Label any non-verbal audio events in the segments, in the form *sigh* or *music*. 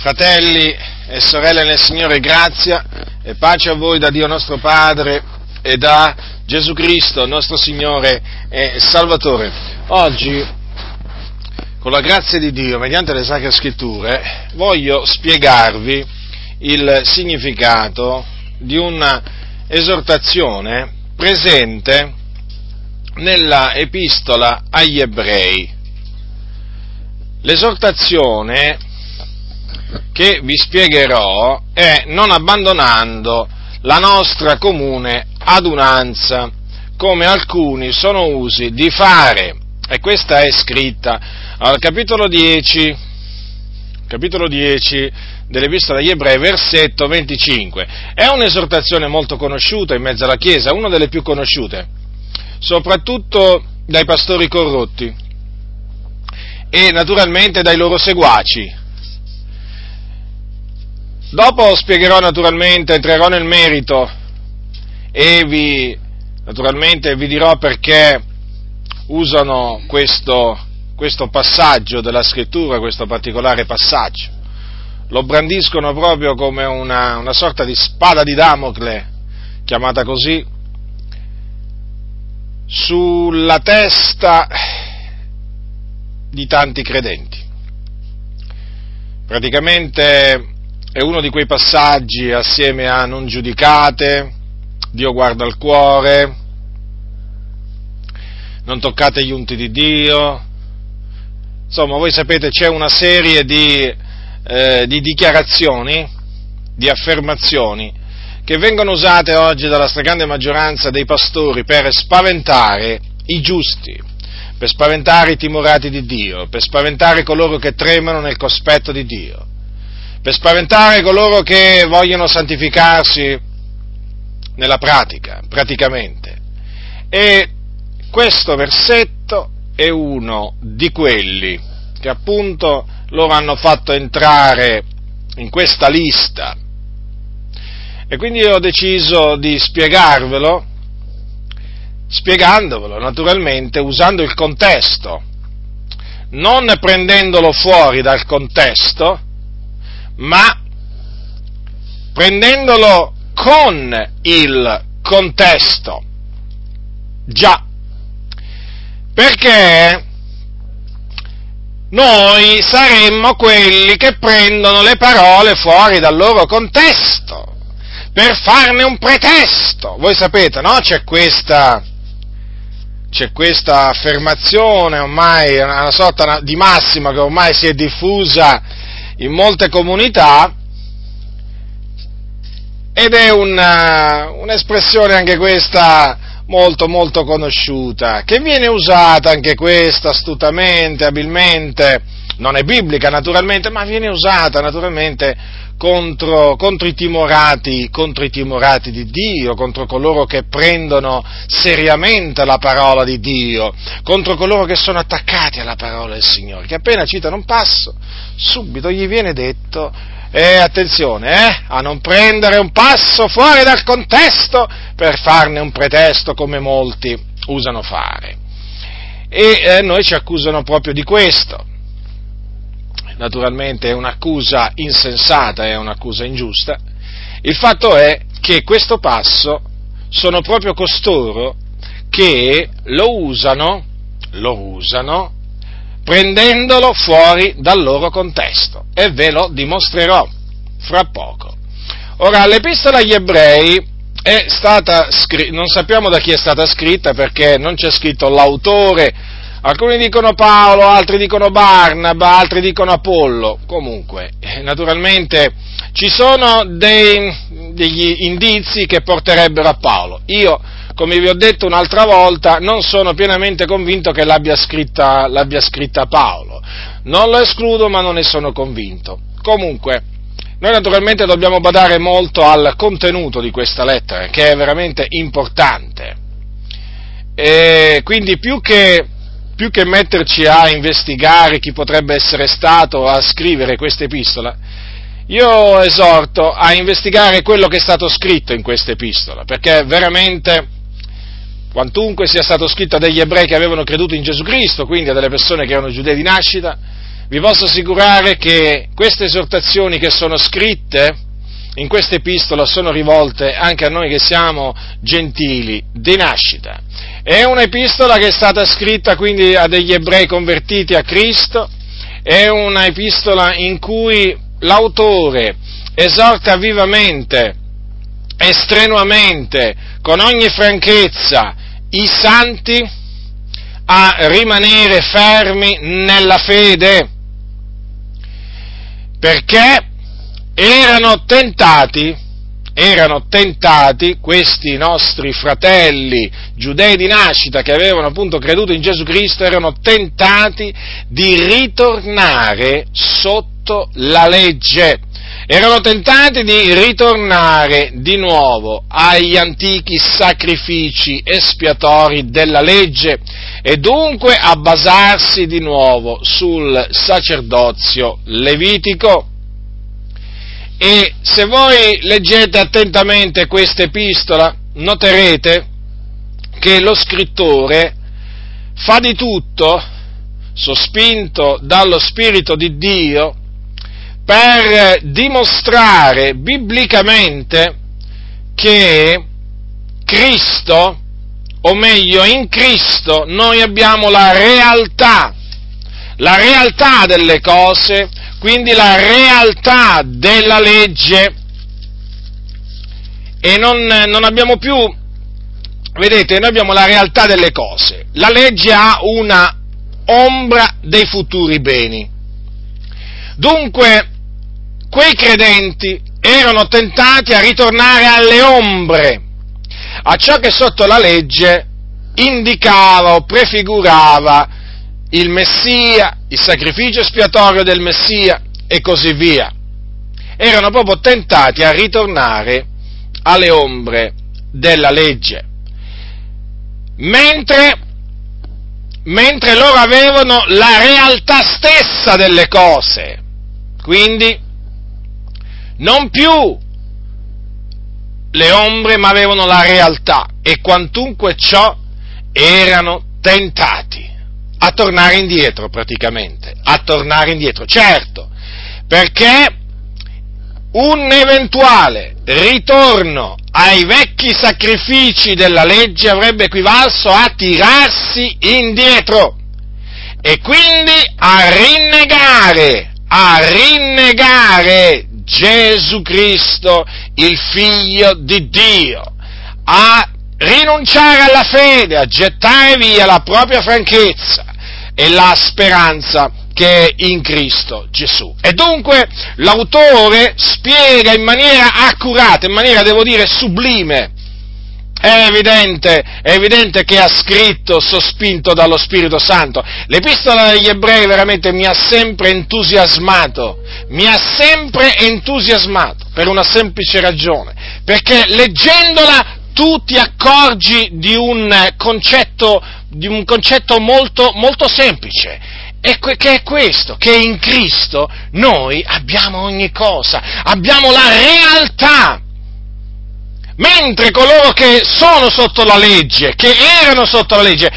Fratelli e sorelle nel Signore, grazia e pace a voi da Dio nostro Padre e da Gesù Cristo, nostro Signore e Salvatore. Oggi, con la grazia di Dio, mediante le Sacre Scritture, voglio spiegarvi il significato di una esortazione presente nella epistola agli ebrei. L'esortazione che vi spiegherò è non abbandonando la nostra comune adunanza, come alcuni sono usi di fare. E questa è scritta al capitolo 10, capitolo 10 dell'Epistola agli Ebrei, versetto 25. È un'esortazione molto conosciuta in mezzo alla Chiesa, una delle più conosciute, soprattutto dai pastori corrotti e naturalmente dai loro seguaci, Dopo spiegherò naturalmente, entrerò nel merito e vi, naturalmente vi dirò perché usano questo, questo passaggio della scrittura, questo particolare passaggio. Lo brandiscono proprio come una, una sorta di spada di Damocle, chiamata così, sulla testa di tanti credenti. Praticamente è uno di quei passaggi assieme a non giudicate, Dio guarda il cuore, non toccate gli unti di Dio, insomma voi sapete c'è una serie di, eh, di dichiarazioni, di affermazioni che vengono usate oggi dalla stragrande maggioranza dei pastori per spaventare i giusti, per spaventare i timorati di Dio, per spaventare coloro che tremano nel cospetto di Dio per spaventare coloro che vogliono santificarsi nella pratica, praticamente. E questo versetto è uno di quelli che appunto loro hanno fatto entrare in questa lista. E quindi io ho deciso di spiegarvelo, spiegandovelo naturalmente usando il contesto, non prendendolo fuori dal contesto, ma prendendolo con il contesto. Già, perché noi saremmo quelli che prendono le parole fuori dal loro contesto per farne un pretesto. Voi sapete, no? C'è questa, c'è questa affermazione ormai, una sorta di massima che ormai si è diffusa in molte comunità ed è una, un'espressione anche questa molto molto conosciuta, che viene usata anche questa astutamente, abilmente, non è biblica naturalmente, ma viene usata naturalmente contro, contro, i timorati, contro, i timorati, di Dio, contro coloro che prendono seriamente la parola di Dio, contro coloro che sono attaccati alla parola del Signore, che appena citano un passo, subito gli viene detto, eh, attenzione, eh, a non prendere un passo fuori dal contesto per farne un pretesto come molti usano fare. E eh, noi ci accusano proprio di questo naturalmente è un'accusa insensata, è un'accusa ingiusta, il fatto è che questo passo sono proprio costoro che lo usano, lo usano prendendolo fuori dal loro contesto e ve lo dimostrerò fra poco. Ora, l'epistola agli ebrei è stata scritta, non sappiamo da chi è stata scritta perché non c'è scritto l'autore Alcuni dicono Paolo, altri dicono Barnaba, altri dicono Apollo. Comunque, eh, naturalmente ci sono dei, degli indizi che porterebbero a Paolo. Io, come vi ho detto un'altra volta, non sono pienamente convinto che l'abbia scritta, l'abbia scritta Paolo. Non lo escludo, ma non ne sono convinto. Comunque, noi naturalmente dobbiamo badare molto al contenuto di questa lettera, che è veramente importante. E quindi più che più che metterci a investigare chi potrebbe essere stato a scrivere questa epistola, io esorto a investigare quello che è stato scritto in questa epistola, perché veramente, quantunque sia stato scritto a degli ebrei che avevano creduto in Gesù Cristo, quindi a delle persone che erano giudei di nascita, vi posso assicurare che queste esortazioni che sono scritte in questa epistola sono rivolte anche a noi che siamo gentili di nascita. È un'epistola che è stata scritta quindi a degli ebrei convertiti a Cristo, è una epistola in cui l'autore esorta vivamente e strenuamente, con ogni franchezza, i santi a rimanere fermi nella fede, perché erano tentati, erano tentati questi nostri fratelli giudei di nascita che avevano appunto creduto in Gesù Cristo, erano tentati di ritornare sotto la legge erano tentati di ritornare di nuovo agli antichi sacrifici espiatori della legge e dunque a basarsi di nuovo sul sacerdozio levitico. E se voi leggete attentamente questa epistola, noterete che lo scrittore fa di tutto, sospinto dallo Spirito di Dio, per dimostrare biblicamente che Cristo, o meglio in Cristo, noi abbiamo la realtà, la realtà delle cose, quindi la realtà della legge e non, non abbiamo più, vedete, noi abbiamo la realtà delle cose. La legge ha una ombra dei futuri beni. Dunque, quei credenti erano tentati a ritornare alle ombre, a ciò che sotto la legge indicava o prefigurava il Messia, il sacrificio espiatorio del Messia e così via. Erano proprio tentati a ritornare alle ombre della legge. Mentre, mentre loro avevano la realtà stessa delle cose. Quindi non più le ombre, ma avevano la realtà e quantunque ciò erano tentati a tornare indietro praticamente, a tornare indietro, certo, perché un eventuale ritorno ai vecchi sacrifici della legge avrebbe equivalso a tirarsi indietro e quindi a rinnegare, a rinnegare Gesù Cristo, il figlio di Dio, a rinunciare alla fede, a gettare via la propria franchezza e la speranza che è in Cristo Gesù. E dunque l'autore spiega in maniera accurata, in maniera devo dire sublime, è evidente, è evidente che ha scritto sospinto dallo Spirito Santo. L'epistola degli ebrei veramente mi ha sempre entusiasmato, mi ha sempre entusiasmato per una semplice ragione, perché leggendola tu ti accorgi di un concetto, di un concetto molto, molto semplice, e che è questo, che in Cristo noi abbiamo ogni cosa, abbiamo la realtà. Mentre coloro che sono sotto la legge, che erano sotto la legge,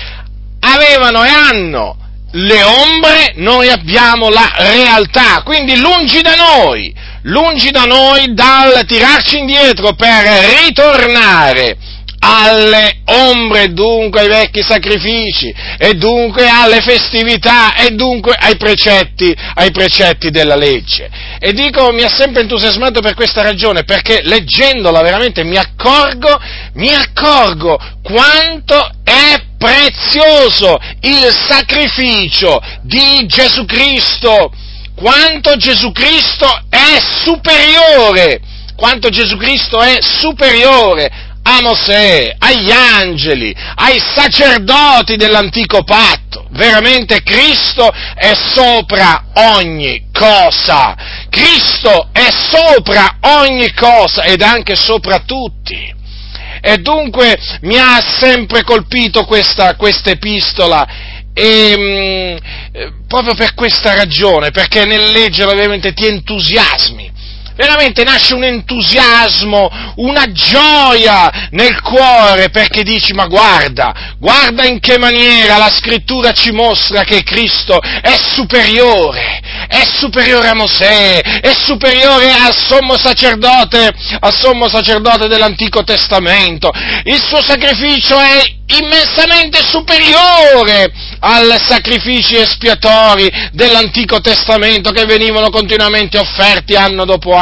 avevano e hanno le ombre, noi abbiamo la realtà, quindi lungi da noi, lungi da noi dal tirarci indietro per ritornare alle ombre, dunque ai vecchi sacrifici, e dunque alle festività, e dunque ai precetti, ai precetti della legge. E dico, mi ha sempre entusiasmato per questa ragione, perché leggendola veramente mi accorgo, mi accorgo quanto è prezioso il sacrificio di Gesù Cristo, quanto Gesù Cristo è superiore, quanto Gesù Cristo è superiore a Mosè, agli angeli, ai sacerdoti dell'antico patto. Veramente Cristo è sopra ogni cosa. Cristo è sopra ogni cosa ed anche sopra tutti. E dunque mi ha sempre colpito questa, questa epistola e mh, mm, proprio per questa ragione, perché nel leggerla veramente ti entusiasmi veramente nasce un entusiasmo, una gioia nel cuore perché dici ma guarda, guarda in che maniera la scrittura ci mostra che Cristo è superiore, è superiore a Mosè, è superiore al sommo sacerdote, al sommo sacerdote dell'Antico Testamento. Il suo sacrificio è immensamente superiore ai sacrifici espiatori dell'Antico Testamento che venivano continuamente offerti anno dopo anno.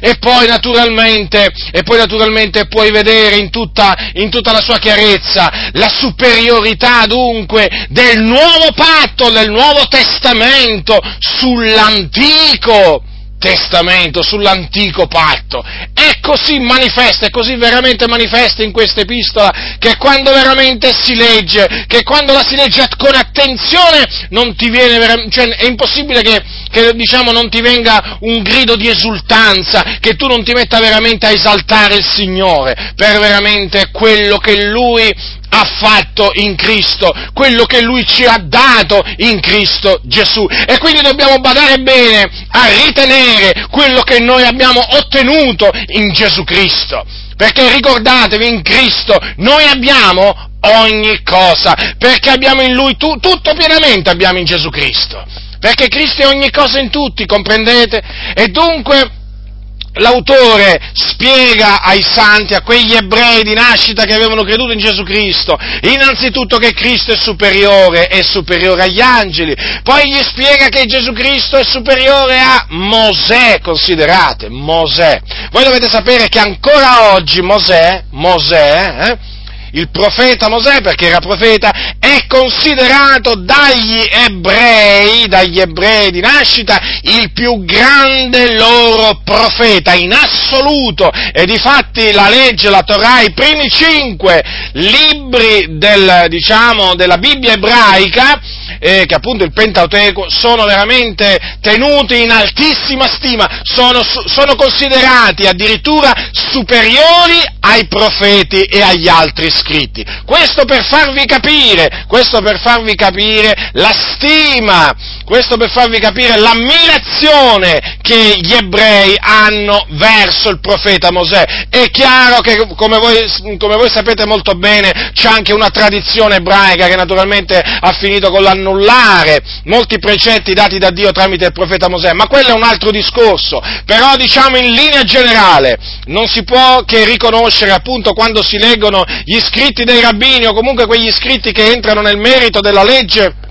E poi naturalmente, e poi naturalmente puoi vedere in tutta, in tutta la sua chiarezza la superiorità dunque del nuovo patto, del nuovo testamento sull'antico Testamento, sull'antico patto. È così manifesta, è così veramente manifesta in questa epistola che quando veramente si legge, che quando la si legge con attenzione non ti viene, cioè è impossibile che, che diciamo non ti venga un grido di esultanza, che tu non ti metta veramente a esaltare il Signore per veramente quello che Lui ha fatto in Cristo, quello che Lui ci ha dato in Cristo Gesù. E quindi dobbiamo badare bene a ritenere quello che noi abbiamo ottenuto in Gesù Cristo. Perché ricordatevi, in Cristo noi abbiamo ogni cosa, perché abbiamo in Lui tu, tutto pienamente abbiamo in Gesù Cristo. Perché Cristo è ogni cosa in tutti, comprendete? E dunque l'autore spiega ai santi, a quegli ebrei di nascita che avevano creduto in Gesù Cristo, innanzitutto che Cristo è superiore, è superiore agli angeli, poi gli spiega che Gesù Cristo è superiore a Mosè, considerate, Mosè. Voi dovete sapere che ancora oggi Mosè, Mosè, eh, il profeta Mosè, perché era profeta, è considerato dagli ebrei, dagli ebrei di nascita, il più grande loro profeta in assoluto. E difatti la legge, la Torah, i primi cinque libri del, diciamo, della Bibbia ebraica, eh, che appunto il Pentateuco, sono veramente tenuti in altissima stima, sono, sono considerati addirittura superiori ai profeti e agli altri scritti. Questo per farvi capire, questo per farvi capire la stima, questo per farvi capire l'ammirazione che gli ebrei hanno verso il profeta Mosè. È chiaro che, come voi, come voi sapete molto bene, c'è anche una tradizione ebraica che naturalmente ha finito con l'annullare molti precetti dati da Dio tramite il profeta Mosè, ma quello è un altro discorso. Però diciamo in linea generale non si può che riconoscere appunto quando si leggono gli scritti dei rabbini o comunque quegli scritti che entrano nel merito della legge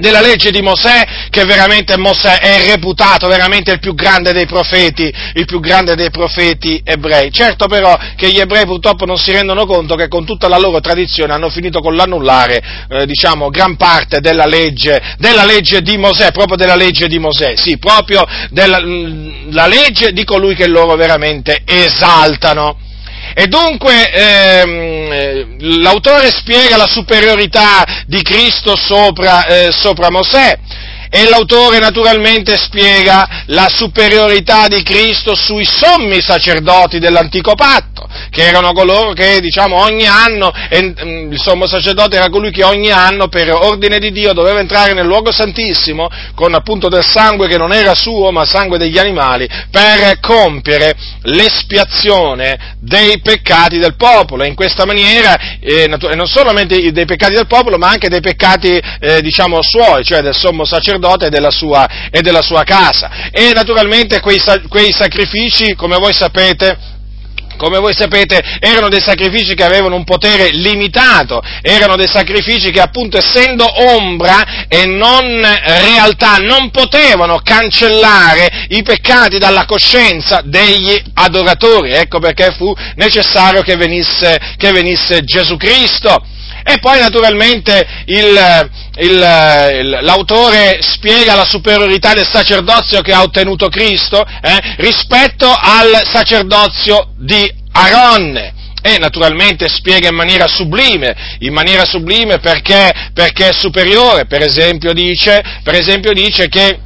della legge di Mosè, che veramente Mosè è reputato veramente il più grande dei profeti, il più grande dei profeti ebrei. Certo però che gli ebrei purtroppo non si rendono conto che con tutta la loro tradizione hanno finito con l'annullare, eh, diciamo, gran parte della legge, della legge di Mosè, proprio della legge di Mosè, sì, proprio della mm, legge di colui che loro veramente esaltano. E dunque ehm, l'autore spiega la superiorità di Cristo sopra, eh, sopra Mosè e l'autore naturalmente spiega la superiorità di Cristo sui sommi sacerdoti dell'antico patto, che erano coloro che, diciamo, ogni anno, mm, il sommo sacerdote era colui che ogni anno, per ordine di Dio, doveva entrare nel luogo santissimo, con appunto del sangue che non era suo, ma sangue degli animali, per compiere l'espiazione dei peccati del popolo. E in questa maniera, eh, non solamente dei peccati del popolo, ma anche dei peccati, eh, diciamo, suoi, cioè del sommo sacerdote e della sua, e della sua casa. E naturalmente quei, quei sacrifici, come voi sapete, come voi sapete, erano dei sacrifici che avevano un potere limitato, erano dei sacrifici che appunto essendo ombra e non realtà non potevano cancellare i peccati dalla coscienza degli adoratori. Ecco perché fu necessario che venisse, che venisse Gesù Cristo. E poi naturalmente il, il, l'autore spiega la superiorità del sacerdozio che ha ottenuto Cristo eh, rispetto al sacerdozio di Aaron. E naturalmente spiega in maniera sublime, in maniera sublime perché, perché è superiore, per esempio dice, per esempio dice che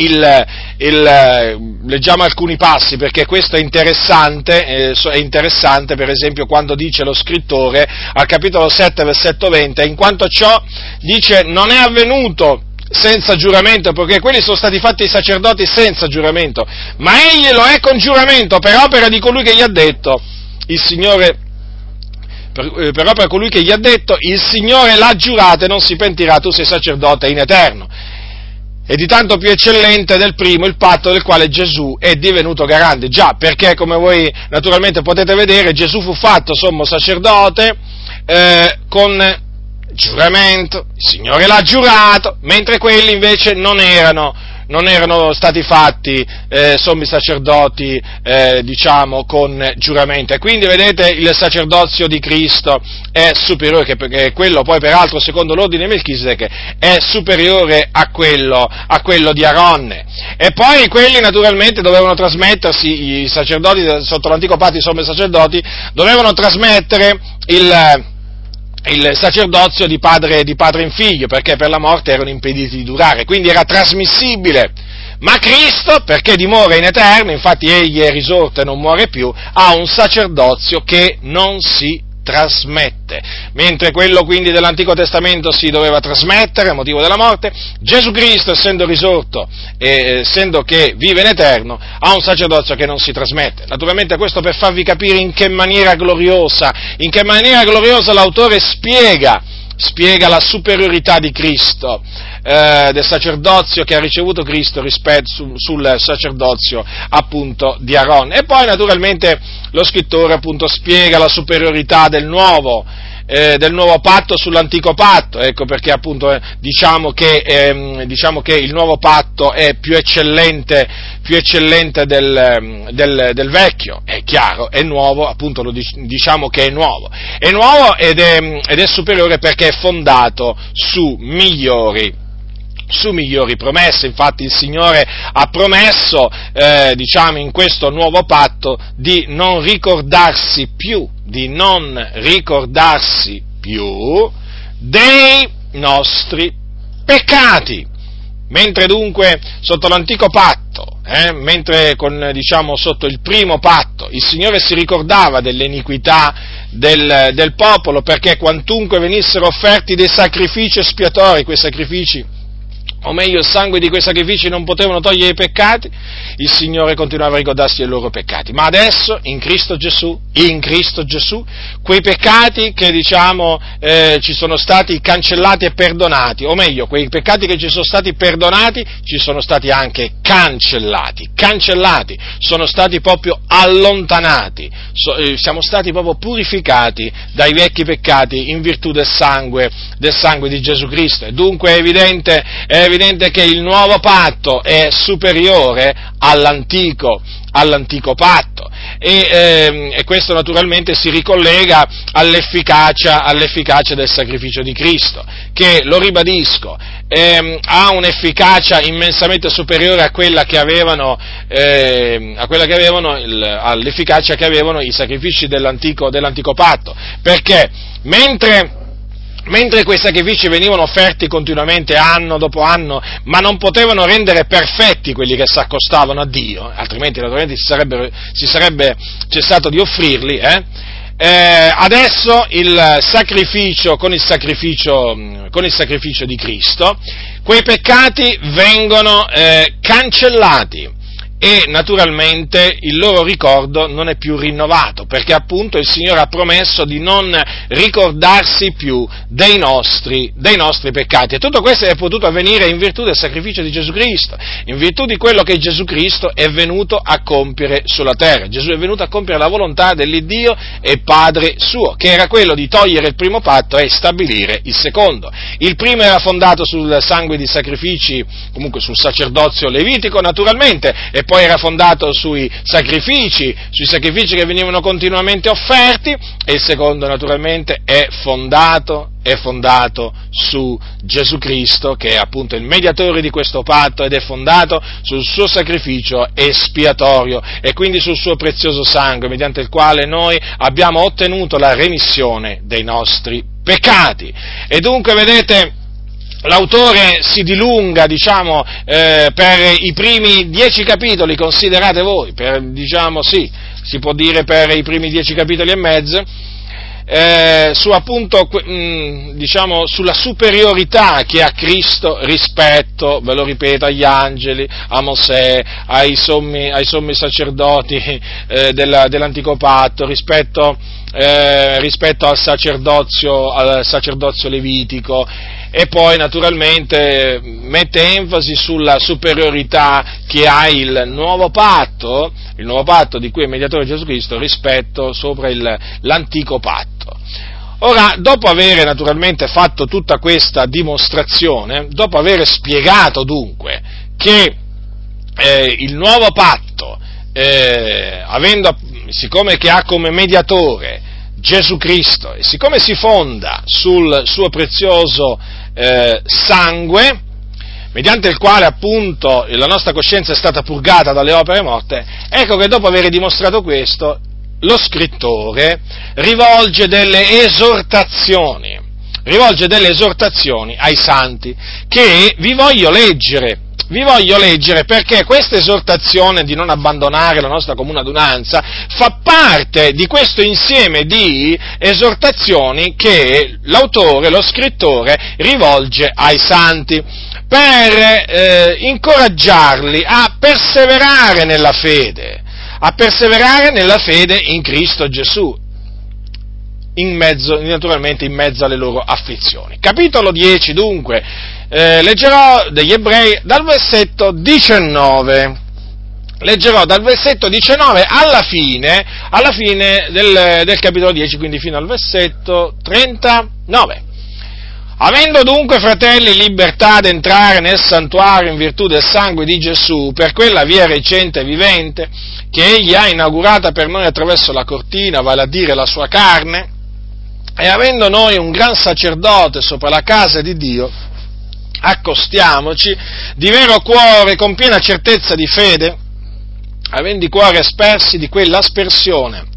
il, il, leggiamo alcuni passi perché questo è interessante, eh, è interessante per esempio quando dice lo scrittore al capitolo 7 versetto 20, in quanto ciò dice non è avvenuto senza giuramento, perché quelli sono stati fatti i sacerdoti senza giuramento, ma egli lo è con giuramento per opera di colui che gli ha detto, il Signore per, eh, per opera colui che gli ha detto, il Signore l'ha giurato e non si pentirà, tu sei sacerdote in eterno. E di tanto più eccellente del primo il patto del quale Gesù è divenuto garante. Già, perché come voi naturalmente potete vedere, Gesù fu fatto sommo sacerdote eh, con giuramento, il Signore l'ha giurato, mentre quelli invece non erano non erano stati fatti eh, sommi sacerdoti, eh, diciamo, con giuramento. Quindi, vedete, il sacerdozio di Cristo è superiore, che, quello poi peraltro, secondo l'ordine di Melchisedec, è superiore a quello, a quello di Aronne. E poi quelli naturalmente dovevano trasmettersi, i sacerdoti sotto l'antico patto, i sommi sacerdoti, dovevano trasmettere il il sacerdozio di padre, di padre in figlio, perché per la morte erano impediti di durare, quindi era trasmissibile. Ma Cristo, perché dimora in eterno, infatti egli è risorto e non muore più, ha un sacerdozio che non si trasmette. Mentre quello quindi dell'Antico Testamento si doveva trasmettere a motivo della morte, Gesù Cristo, essendo risorto e essendo che vive in eterno, ha un sacerdozio che non si trasmette. Naturalmente questo per farvi capire in che maniera gloriosa, in che maniera gloriosa l'autore spiega spiega la superiorità di Cristo, eh, del sacerdozio che ha ricevuto Cristo rispetto su, sul sacerdozio appunto di Aaron. E poi naturalmente lo scrittore appunto spiega la superiorità del nuovo, eh, del nuovo patto sull'antico patto, ecco perché appunto eh, diciamo, che, ehm, diciamo, che, il nuovo patto è più eccellente, più eccellente del, ehm, del, del, vecchio, è chiaro, è nuovo, appunto lo diciamo che è nuovo, è nuovo ed è, ed è superiore perché è fondato su migliori su migliori promesse. Infatti il Signore ha promesso, eh, diciamo, in questo nuovo patto di non ricordarsi più, di non ricordarsi più dei nostri peccati. Mentre dunque sotto l'antico patto, eh, mentre con, diciamo, sotto il primo patto il Signore si ricordava dell'iniquità del, del popolo perché quantunque venissero offerti dei sacrifici espiatori, quei sacrifici o meglio il sangue di quei sacrifici non potevano togliere i peccati, il Signore continuava a ricordarsi dei loro peccati. Ma adesso, in Cristo Gesù, in Cristo Gesù, quei peccati che diciamo eh, ci sono stati cancellati e perdonati, o meglio, quei peccati che ci sono stati perdonati, ci sono stati anche cancellati, cancellati, sono stati proprio allontanati, so, eh, siamo stati proprio purificati dai vecchi peccati in virtù del sangue, del sangue di Gesù Cristo. E dunque è evidente, è evidente che il nuovo patto è superiore all'antico, all'antico patto. E, ehm, e, questo naturalmente si ricollega all'efficacia, all'efficacia, del sacrificio di Cristo, che, lo ribadisco, ehm, ha un'efficacia immensamente superiore a quella che avevano, ehm, che avevano il, all'efficacia che avevano i sacrifici dell'antico, dell'antico patto, perché mentre mentre quei sacrifici venivano offerti continuamente anno dopo anno, ma non potevano rendere perfetti quelli che si accostavano a Dio, altrimenti naturalmente si si sarebbe cessato di offrirli, eh? Eh, adesso il sacrificio con, il sacrificio, con il sacrificio di Cristo, quei peccati vengono eh, cancellati e naturalmente il loro ricordo non è più rinnovato, perché appunto il Signore ha promesso di non ricordarsi più dei nostri, dei nostri, peccati. E tutto questo è potuto avvenire in virtù del sacrificio di Gesù Cristo, in virtù di quello che Gesù Cristo è venuto a compiere sulla terra. Gesù è venuto a compiere la volontà dell'Iddio e Padre suo, che era quello di togliere il primo patto e stabilire il secondo. Il primo era fondato sul sangue di sacrifici, comunque sul sacerdozio levitico naturalmente, e poi era fondato sui sacrifici, sui sacrifici che venivano continuamente offerti, e il secondo naturalmente è fondato, è fondato su Gesù Cristo, che è appunto il mediatore di questo patto ed è fondato sul suo sacrificio espiatorio e quindi sul suo prezioso sangue, mediante il quale noi abbiamo ottenuto la remissione dei nostri peccati. E dunque, vedete, l'autore si dilunga, diciamo, eh, per i primi dieci capitoli, considerate voi, per, diciamo, sì, si può dire per i primi dieci capitoli e mezzo, eh, su appunto, mh, mm, diciamo, sulla superiorità che ha Cristo rispetto, ve lo ripeto, agli angeli, a Mosè, ai sommi, ai sommi sacerdoti *laughs* eh, della, dell'antico patto, rispetto, eh, rispetto al, sacerdozio, al sacerdozio levitico e poi naturalmente mette enfasi sulla superiorità che ha il nuovo patto, il nuovo patto di cui è mediatore Gesù Cristo rispetto sopra il, l'antico patto. Ora, dopo aver naturalmente fatto tutta questa dimostrazione, dopo aver spiegato dunque che eh, il nuovo patto, eh, avendo, siccome che ha come mediatore Gesù Cristo. E siccome si fonda sul suo prezioso eh, sangue, mediante il quale appunto la nostra coscienza è stata purgata dalle opere morte, ecco che dopo aver dimostrato questo, lo scrittore rivolge delle esortazioni, rivolge delle esortazioni ai santi che vi voglio leggere vi voglio leggere perché questa esortazione di non abbandonare la nostra comune adunanza fa parte di questo insieme di esortazioni che l'autore, lo scrittore, rivolge ai santi per eh, incoraggiarli a perseverare nella fede, a perseverare nella fede in Cristo Gesù, in mezzo, naturalmente in mezzo alle loro afflizioni. Capitolo 10 dunque, eh, leggerò degli ebrei dal versetto 19. Leggerò dal versetto 19 alla fine, alla fine del, del capitolo 10, quindi fino al versetto 39. Avendo dunque, fratelli, libertà ad entrare nel santuario in virtù del sangue di Gesù, per quella via recente e vivente, che egli ha inaugurata per noi attraverso la cortina, vale a dire la sua carne, e avendo noi un gran sacerdote sopra la casa di Dio, accostiamoci di vero cuore, con piena certezza di fede, avendo i cuori aspersi di quell'aspersione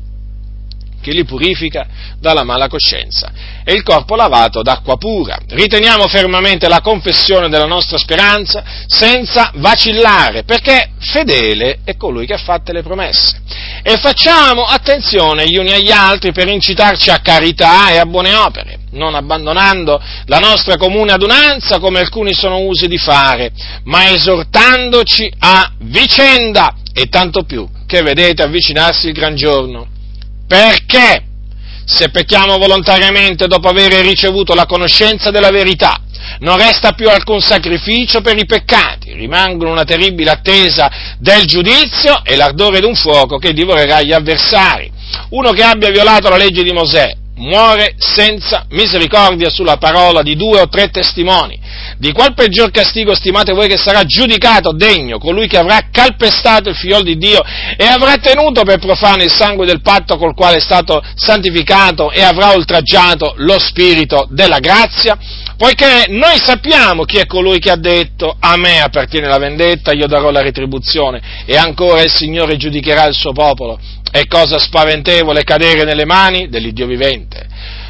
che li purifica dalla mala coscienza e il corpo lavato d'acqua pura. Riteniamo fermamente la confessione della nostra speranza senza vacillare, perché fedele è colui che ha fatte le promesse. E facciamo attenzione gli uni agli altri per incitarci a carità e a buone opere, non abbandonando la nostra comune adunanza come alcuni sono usi di fare, ma esortandoci a vicenda e tanto più che vedete avvicinarsi il gran giorno perché se pecchiamo volontariamente dopo aver ricevuto la conoscenza della verità, non resta più alcun sacrificio per i peccati, rimangono una terribile attesa del giudizio e l'ardore di un fuoco che divorerà gli avversari. Uno che abbia violato la legge di Mosè muore senza misericordia sulla parola di due o tre testimoni. Di qual peggior castigo stimate voi che sarà giudicato degno colui che avrà calpestato il figlio di Dio e avrà tenuto per profano il sangue del patto col quale è stato santificato e avrà oltraggiato lo spirito della grazia? Poiché noi sappiamo chi è colui che ha detto a me appartiene la vendetta, io darò la retribuzione e ancora il Signore giudicherà il suo popolo. È cosa spaventevole cadere nelle mani dell'Iddio vivente.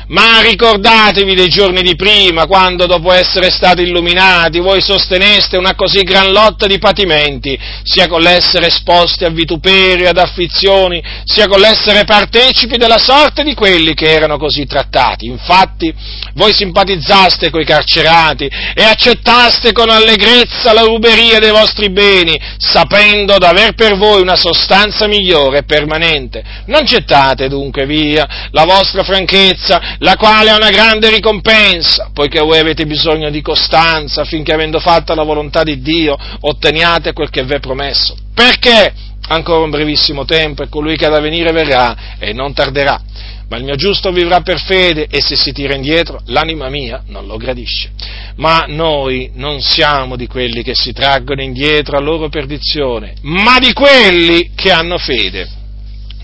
Ma ricordatevi dei giorni di prima, quando dopo essere stati illuminati voi sosteneste una così gran lotta di patimenti, sia con l'essere esposti a vituperi, ad afflizioni, sia con l'essere partecipi della sorte di quelli che erano così trattati. Infatti, voi simpatizzaste coi carcerati e accettaste con allegrezza la ruberia dei vostri beni, sapendo d'aver per voi una sostanza migliore e permanente. Non gettate dunque via la vostra franchezza, la quale è una grande ricompensa, poiché voi avete bisogno di costanza affinché avendo fatto la volontà di Dio otteniate quel che vi è promesso. Perché? Ancora un brevissimo tempo e colui che ha da venire verrà e non tarderà. Ma il mio giusto vivrà per fede e se si tira indietro l'anima mia non lo gradisce. Ma noi non siamo di quelli che si traggono indietro a loro perdizione, ma di quelli che hanno fede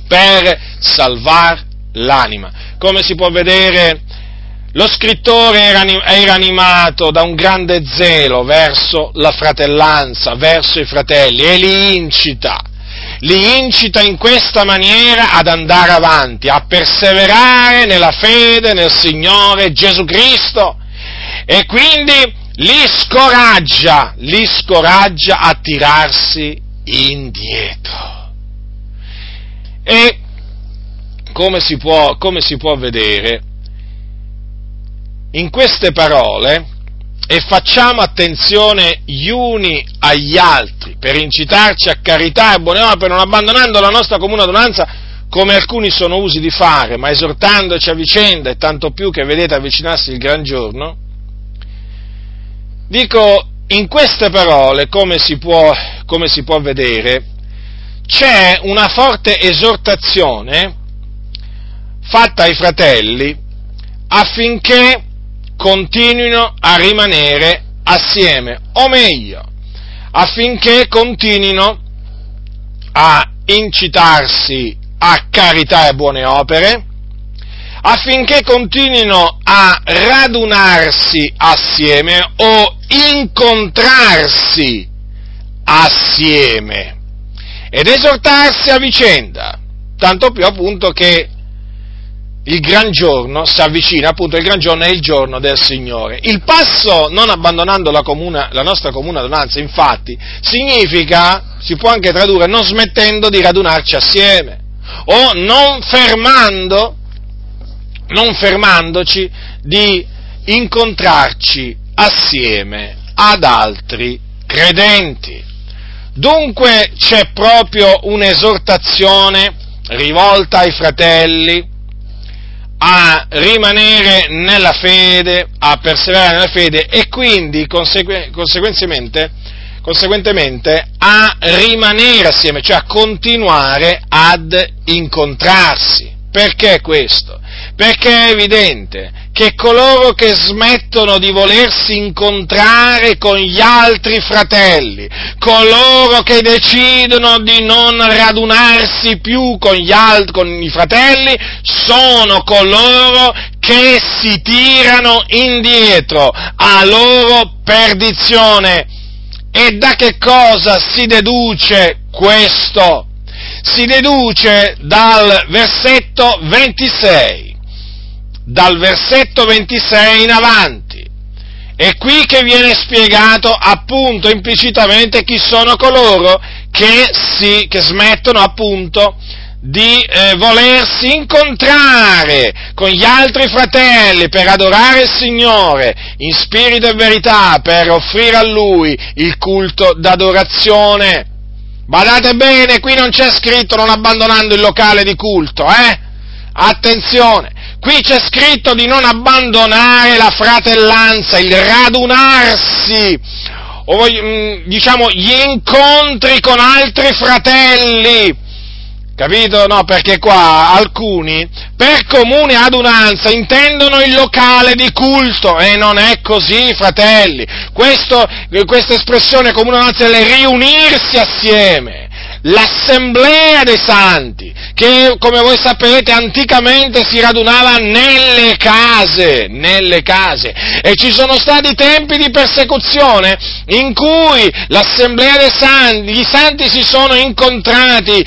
per salvar l'anima. Come si può vedere, lo scrittore era animato da un grande zelo verso la fratellanza, verso i fratelli e li incita, li incita in questa maniera ad andare avanti, a perseverare nella fede nel Signore Gesù Cristo e quindi li scoraggia, li scoraggia a tirarsi indietro. E come si può, come si può vedere, in queste parole, e facciamo attenzione gli uni agli altri per incitarci a carità e buone opere, non abbandonando la nostra comune adunanza come alcuni sono usi di fare, ma esortandoci a vicenda e tanto più che vedete avvicinarsi il gran giorno, dico in queste parole, come si può, come si può vedere, c'è una forte esortazione fatta ai fratelli affinché continuino a rimanere assieme, o meglio, affinché continuino a incitarsi a carità e buone opere, affinché continuino a radunarsi assieme o incontrarsi assieme ed esortarsi a vicenda, tanto più appunto che il gran giorno si avvicina, appunto il gran giorno è il giorno del Signore. Il passo, non abbandonando la, comuna, la nostra comune adunanza, infatti, significa, si può anche tradurre, non smettendo di radunarci assieme, o non fermando, non fermandoci di incontrarci assieme ad altri credenti. Dunque c'è proprio un'esortazione rivolta ai fratelli, a rimanere nella fede, a perseverare nella fede e quindi consegue, conseguentemente, conseguentemente a rimanere assieme, cioè a continuare ad incontrarsi. Perché questo? Perché è evidente che coloro che smettono di volersi incontrare con gli altri fratelli, coloro che decidono di non radunarsi più con, gli altri, con i fratelli, sono coloro che si tirano indietro a loro perdizione. E da che cosa si deduce questo? Si deduce dal versetto 26 dal versetto 26 in avanti. È qui che viene spiegato appunto implicitamente chi sono coloro che, si, che smettono appunto di eh, volersi incontrare con gli altri fratelli per adorare il Signore in spirito e verità, per offrire a Lui il culto d'adorazione. Badate bene, qui non c'è scritto non abbandonando il locale di culto, eh? Attenzione, Qui c'è scritto di non abbandonare la fratellanza, il radunarsi, o mm, diciamo gli incontri con altri fratelli. Capito? No, perché qua alcuni per comune adunanza intendono il locale di culto e non è così, fratelli. Questo, questa espressione comune adunanza è riunirsi assieme l'assemblea dei santi, che come voi sapete anticamente si radunava nelle case, nelle case, e ci sono stati tempi di persecuzione in cui l'assemblea dei santi, i santi si sono incontrati,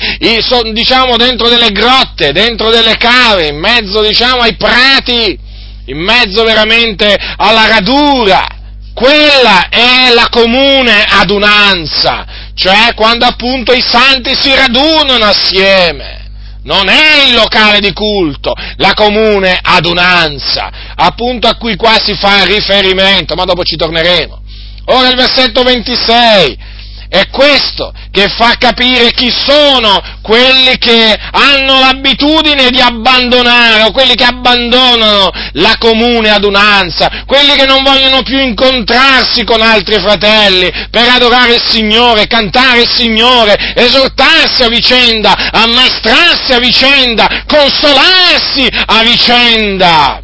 diciamo, dentro delle grotte, dentro delle cave, in mezzo, diciamo, ai prati, in mezzo veramente alla radura, quella è la comune adunanza, cioè quando appunto i santi si radunano assieme. Non è il locale di culto, la comune adunanza, appunto a cui qua si fa riferimento, ma dopo ci torneremo. Ora il versetto 26, è questo che fa capire chi sono quelli che hanno l'abitudine di abbandonare o quelli che abbandonano la comune adunanza, quelli che non vogliono più incontrarsi con altri fratelli per adorare il Signore, cantare il Signore, esortarsi a vicenda, ammastrarsi a vicenda, consolarsi a vicenda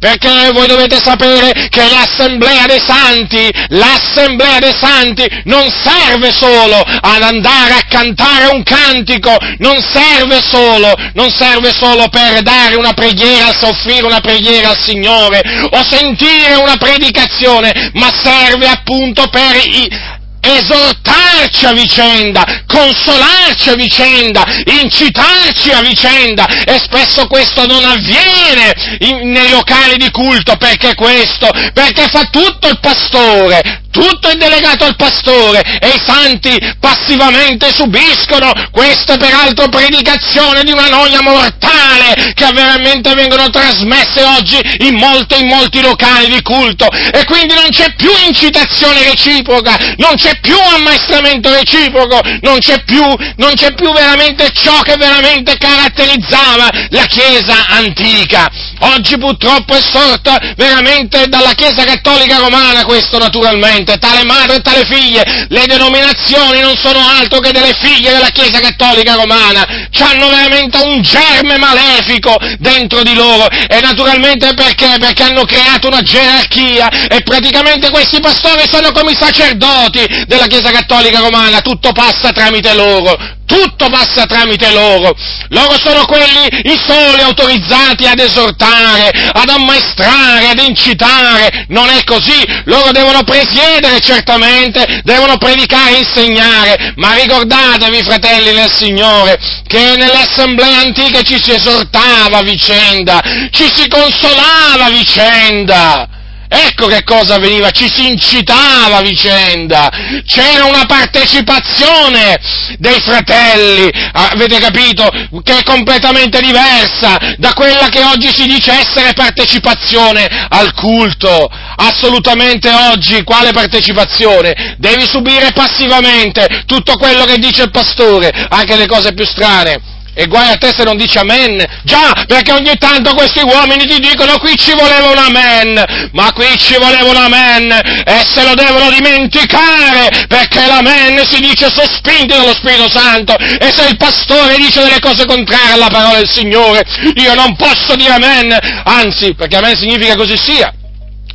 perché voi dovete sapere che l'assemblea dei santi, l'assemblea dei santi non serve solo ad andare a cantare un cantico, non serve solo, non serve solo per dare una preghiera, soffrire una preghiera al Signore o sentire una predicazione, ma serve appunto per i, esortarci a vicenda, consolarci a vicenda, incitarci a vicenda. E spesso questo non avviene in, nei locali di culto perché questo, perché fa tutto il pastore, tutto è delegato al pastore e i santi passivamente subiscono queste peraltro predicazioni di una noia mortale che veramente vengono trasmesse oggi in molti, in molti locali di culto e quindi non c'è più incitazione reciproca, non c'è più ammaestramento reciproco, non c'è più, non c'è più veramente ciò che veramente caratterizzava la Chiesa antica. Oggi purtroppo è sorta veramente dalla Chiesa cattolica romana questo naturalmente, tale madre e tale figlie, le denominazioni non sono altro che delle figlie della Chiesa cattolica romana, hanno veramente un germe malefico dentro di loro e naturalmente perché? Perché hanno creato una gerarchia e praticamente questi pastori sono come i sacerdoti della Chiesa cattolica romana, tutto passa tramite loro, tutto passa tramite loro. Loro sono quelli i soli autorizzati ad esortare, ad ammaestrare, ad incitare. Non è così. Loro devono presiedere certamente, devono predicare e insegnare. Ma ricordatevi, fratelli del Signore, che nelle assemblee antiche ci si esortava a vicenda, ci si consolava a vicenda. Ecco che cosa avveniva, ci si incitava a vicenda, c'era una partecipazione dei fratelli, avete capito, che è completamente diversa da quella che oggi si dice essere partecipazione al culto. Assolutamente oggi quale partecipazione? Devi subire passivamente tutto quello che dice il pastore, anche le cose più strane. E guai a te se non dici amen. Già, perché ogni tanto questi uomini ti dicono qui ci voleva un amen, ma qui ci voleva un amen e se lo devono dimenticare perché l'amen si dice sospinti dallo Spirito Santo e se il pastore dice delle cose contrarie alla parola del Signore, io non posso dire amen, anzi, perché amen significa così sia.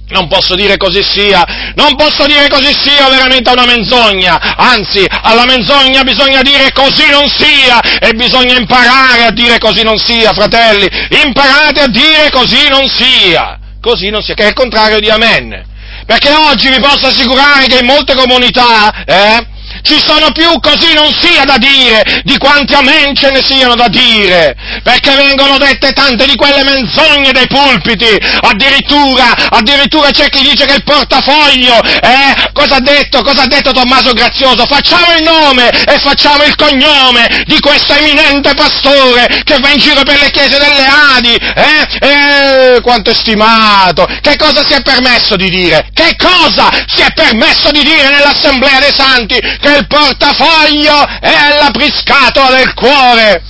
Non posso dire così sia, non posso dire così sia veramente una menzogna, anzi alla menzogna bisogna dire così non sia e bisogna imparare a dire così non sia, fratelli, imparate a dire così non sia, così non sia, che è il contrario di amen. Perché oggi vi posso assicurare che in molte comunità, eh, ci sono più così non sia da dire di quanti amen ce ne siano da dire, perché vengono dette tante di quelle menzogne dai pulpiti, addirittura, addirittura c'è chi dice che il portafoglio, eh, cosa ha detto, cosa ha detto Tommaso Grazioso? Facciamo il nome e facciamo il cognome di questo eminente pastore che va in giro per le chiese delle Adi, eh, eh, quanto è stimato, che cosa si è permesso di dire? Che cosa si è permesso di dire nell'assemblea dei santi? Che il portafoglio è l'apriscatola del cuore.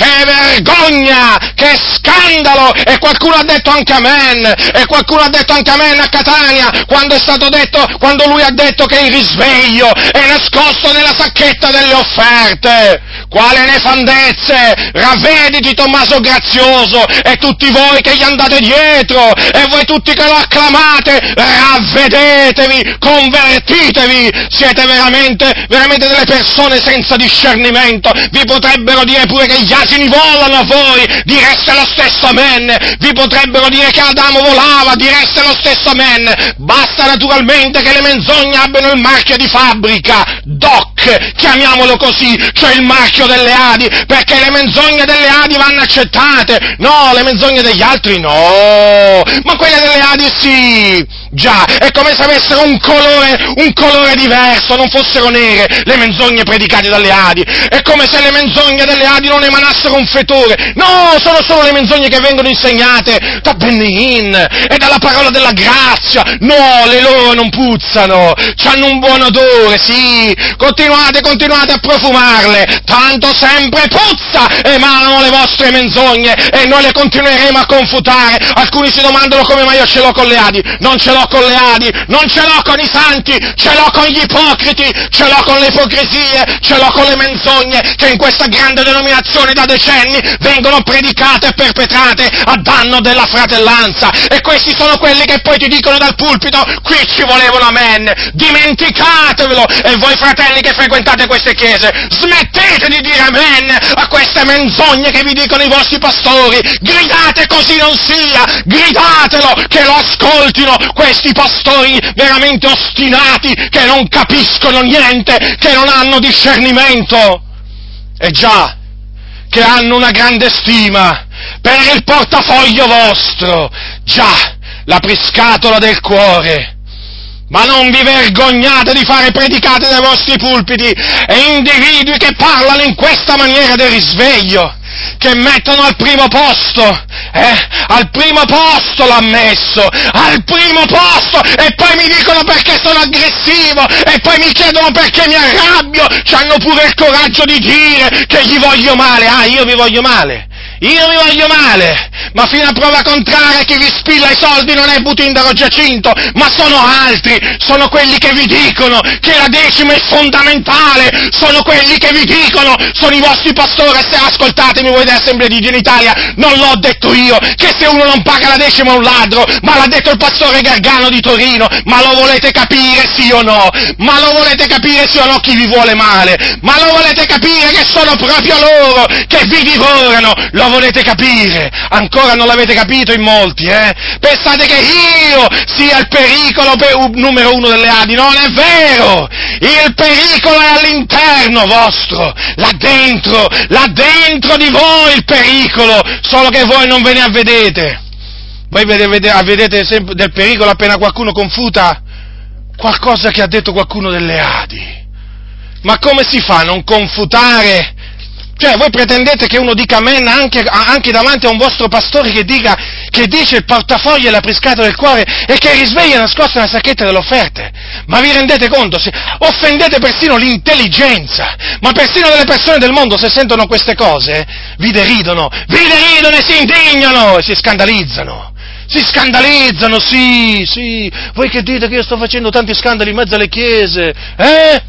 Che vergogna! Che scandalo! E qualcuno ha detto anche amen! E qualcuno ha detto anche amen a Catania quando è stato detto, quando lui ha detto che il risveglio è nascosto nella sacchetta delle offerte! Quale nefandezze! Ravvediti Tommaso Grazioso e tutti voi che gli andate dietro e voi tutti che lo acclamate, ravvedetevi, convertitevi! Siete veramente, veramente delle persone senza discernimento! Vi potrebbero dire pure che gli asini volano a voi, direste lo stesso amen. Vi potrebbero dire che Adamo volava, direste lo stesso amen. Basta naturalmente che le menzogne abbiano il marchio di fabbrica, DOC, chiamiamolo così, cioè il marchio delle Adi, perché le menzogne delle Adi vanno accettate. No, le menzogne degli altri no, ma quelle delle Adi sì. Già, è come se avessero un colore, un colore diverso, non fossero nere le menzogne predicate dalle Adi. È come se le menzogne delle Adi non emanassero un fetore. No, sono solo le menzogne che vengono insegnate da Benin e dalla parola della grazia. No, le loro non puzzano, hanno un buon odore, sì. Continuate, continuate a profumarle, tanto sempre puzza emanano le vostre menzogne e noi le continueremo a confutare. Alcuni si domandano come mai io ce l'ho con le Adi. Non ce l'ho con le Adi, non ce l'ho con i santi, ce l'ho con gli ipocriti, ce l'ho con le ipocrisie, ce l'ho con le menzogne che in questa grande denominazione da decenni vengono predicate e perpetrate a danno della fratellanza. E questi sono quelli che poi ti dicono dal pulpito, qui ci volevano amen, dimenticatevelo. E voi fratelli che frequentate queste chiese, smettete di dire amen a queste menzogne che vi dicono i vostri pastori, gridate così non sia, gridatelo, che lo ascoltino questi pastori veramente ostinati che non capiscono niente, che non hanno discernimento. E già, che hanno una grande stima per il portafoglio vostro, già, la priscatola del cuore. Ma non vi vergognate di fare predicate dai vostri pulpiti e individui che parlano in questa maniera del risveglio, che mettono al primo posto, eh, al primo posto l'ha messo, al primo posto, e poi mi dicono perché sono aggressivo, e poi mi chiedono perché mi arrabbio, hanno pure il coraggio di dire che gli voglio male, ah, io vi voglio male, io vi voglio male, ma fino a prova contraria chi vi spilla i soldi non è Butindaro Giacinto, ma sono altri, sono quelli che vi dicono che la decima è fondamentale, sono quelli che vi dicono, sono i vostri pastori, se ascoltatemi voi dell'Assemblea di Dio in Italia, non l'ho detto io, che se uno non paga la decima è un ladro, ma l'ha detto il pastore Gargano di Torino, ma lo volete capire sì o no? Ma lo volete capire sì o no chi vi vuole male? Ma lo volete capire che sono proprio loro che vi divorano? Lo volete capire? Ancora non l'avete capito in molti, eh? Pensate che io sia il pericolo per, numero uno delle Adi? Non è vero! Il pericolo è all'interno vostro, là dentro, là dentro di voi il pericolo, solo che voi non ve ne avvedete. Voi vedete, avvedete del pericolo appena qualcuno confuta qualcosa che ha detto qualcuno delle Adi. Ma come si fa a non confutare cioè, voi pretendete che uno dica amen anche, anche davanti a un vostro pastore che, dica, che dice il portafoglio e la priscata del cuore e che risveglia nascosta nella sacchetta delle offerte? Ma vi rendete conto? Se offendete persino l'intelligenza, ma persino delle persone del mondo se sentono queste cose vi deridono, vi deridono e si indignano e si scandalizzano. Si scandalizzano, sì, sì. Voi che dite che io sto facendo tanti scandali in mezzo alle chiese, eh?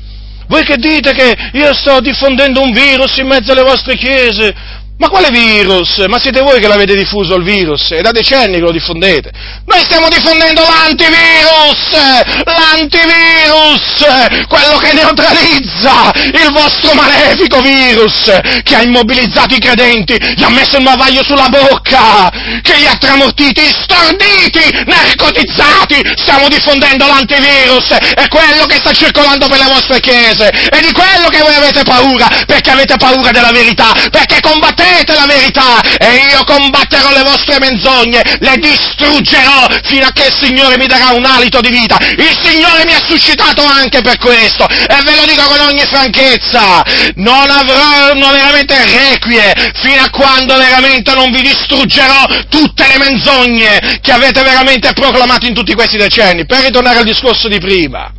Voi che dite che io sto diffondendo un virus in mezzo alle vostre chiese, ma quale virus? Ma siete voi che l'avete diffuso il virus? È da decenni che lo diffondete. Noi stiamo diffondendo l'antivirus! L'antivirus! Quello che neutralizza il vostro malefico virus! Che ha immobilizzato i credenti, gli ha messo il mavaglio sulla bocca! Che li ha tramortiti, storditi, narcotizzati! Stiamo diffondendo l'antivirus! È quello che sta circolando per le vostre chiese! È di quello che voi avete paura! Perché avete paura della verità! Perché combattete! Conoscerete la verità e io combatterò le vostre menzogne, le distruggerò fino a che il Signore mi darà un alito di vita. Il Signore mi ha suscitato anche per questo e ve lo dico con ogni franchezza, non avrò veramente requie fino a quando veramente non vi distruggerò tutte le menzogne che avete veramente proclamato in tutti questi decenni. Per ritornare al discorso di prima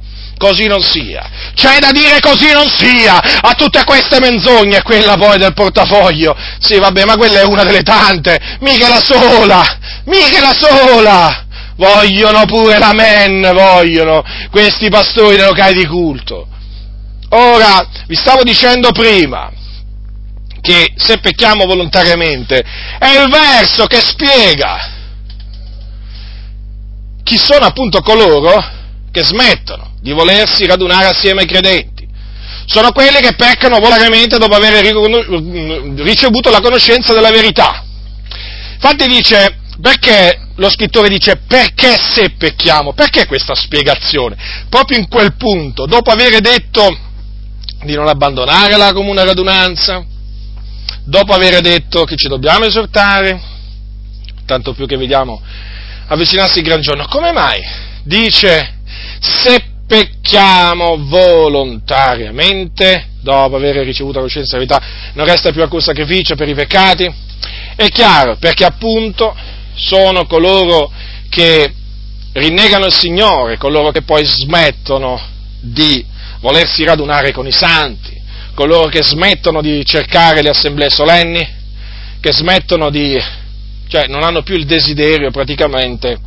così non sia. C'è da dire così non sia a tutte queste menzogne, quella poi del portafoglio. Sì, vabbè, ma quella è una delle tante, mica la sola, mica la sola. Vogliono pure l'amen, vogliono questi pastori dei locali di culto. Ora, vi stavo dicendo prima che se pecchiamo volontariamente è il verso che spiega chi sono appunto coloro che smettono di volersi radunare assieme ai credenti. Sono quelli che peccano volontariamente dopo aver ricevuto la conoscenza della verità. Infatti dice, perché lo scrittore dice perché se pecchiamo? Perché questa spiegazione? Proprio in quel punto, dopo aver detto di non abbandonare la comune radunanza, dopo aver detto che ci dobbiamo esortare, tanto più che vediamo avvicinarsi il gran giorno, come mai dice se pecchiamo volontariamente, dopo aver ricevuto la coscienza della verità, non resta più alcun sacrificio per i peccati? È chiaro, perché appunto sono coloro che rinnegano il Signore, coloro che poi smettono di volersi radunare con i santi, coloro che smettono di cercare le assemblee solenni, che smettono di, cioè non hanno più il desiderio praticamente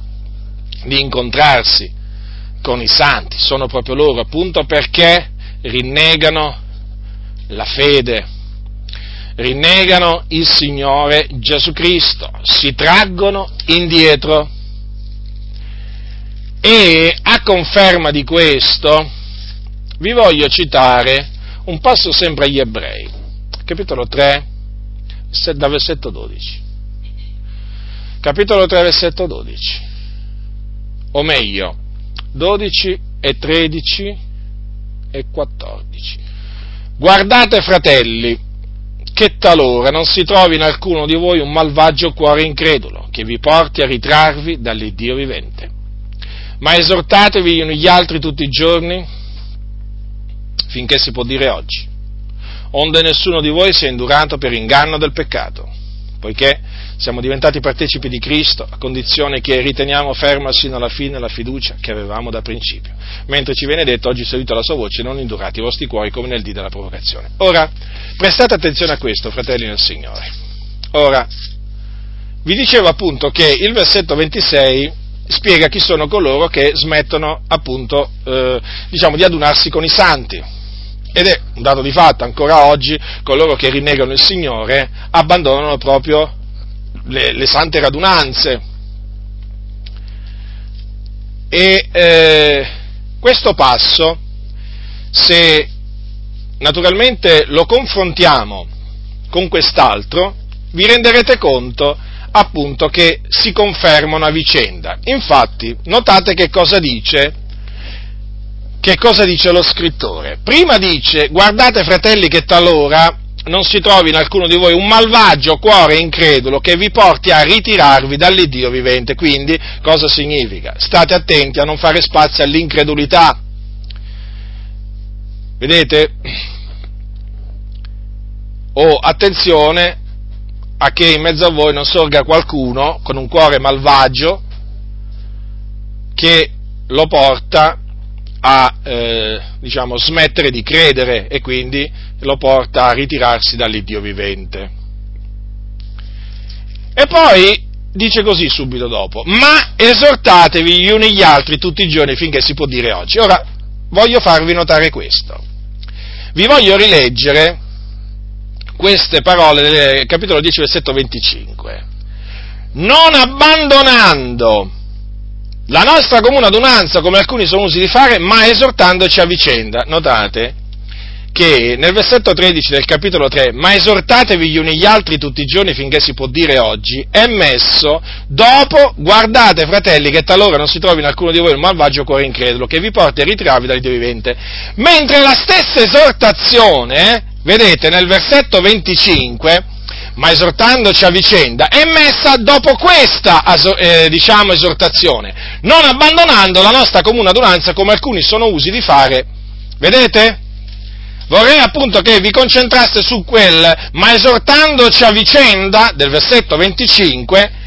di incontrarsi con i santi, sono proprio loro appunto perché rinnegano la fede, rinnegano il Signore Gesù Cristo, si traggono indietro. E a conferma di questo vi voglio citare un passo sempre agli ebrei, capitolo 3, da versetto 12. Capitolo 3, versetto 12. O meglio, 12 e 13 e 14. Guardate fratelli, che talora non si trovi in alcuno di voi un malvagio cuore incredulo che vi porti a ritrarvi dall'Iddio vivente. ma esortatevi gli uni gli altri tutti i giorni, finché si può dire oggi, onde nessuno di voi sia indurato per inganno del peccato, poiché siamo diventati partecipi di Cristo a condizione che riteniamo ferma sino alla fine la fiducia che avevamo da principio, mentre ci viene detto oggi salito la sua voce, non indurate i vostri cuori come nel dì della provocazione. Ora, prestate attenzione a questo, fratelli del Signore. Ora, vi dicevo appunto che il versetto 26 spiega chi sono coloro che smettono appunto eh, diciamo, di adunarsi con i santi. Ed è un dato di fatto, ancora oggi coloro che rinnegano il Signore abbandonano proprio le, le sante radunanze. E eh, questo passo, se naturalmente lo confrontiamo con quest'altro, vi renderete conto appunto che si confermano a vicenda. Infatti, notate che cosa dice, che cosa dice lo scrittore. Prima dice, guardate fratelli che talora non si trovi in alcuno di voi un malvagio cuore incredulo che vi porti a ritirarvi dall'Iddio vivente. Quindi, cosa significa? State attenti a non fare spazio all'incredulità. Vedete? O attenzione a che in mezzo a voi non sorga qualcuno con un cuore malvagio che lo porta a eh, diciamo, smettere di credere e quindi lo porta a ritirarsi dall'Iddio vivente. E poi dice così subito dopo, ma esortatevi gli uni gli altri tutti i giorni finché si può dire oggi. Ora, voglio farvi notare questo. Vi voglio rileggere queste parole del capitolo 10, versetto 25. Non abbandonando la nostra comune adunanza, come alcuni sono usi di fare, ma esortandoci a vicenda. Notate che nel versetto 13 del capitolo 3, ma esortatevi gli uni gli altri tutti i giorni finché si può dire oggi, è messo dopo, guardate fratelli che talora non si trovi in alcuno di voi un malvagio cuore incredulo che vi porti a ritirarvi dal Dio vivente. Mentre la stessa esortazione, vedete, nel versetto 25, ma esortandoci a vicenda, è messa dopo questa, eh, diciamo, esortazione, non abbandonando la nostra comune adunanza come alcuni sono usi di fare. Vedete? Vorrei appunto che vi concentraste su quel, ma esortandoci a vicenda del versetto 25,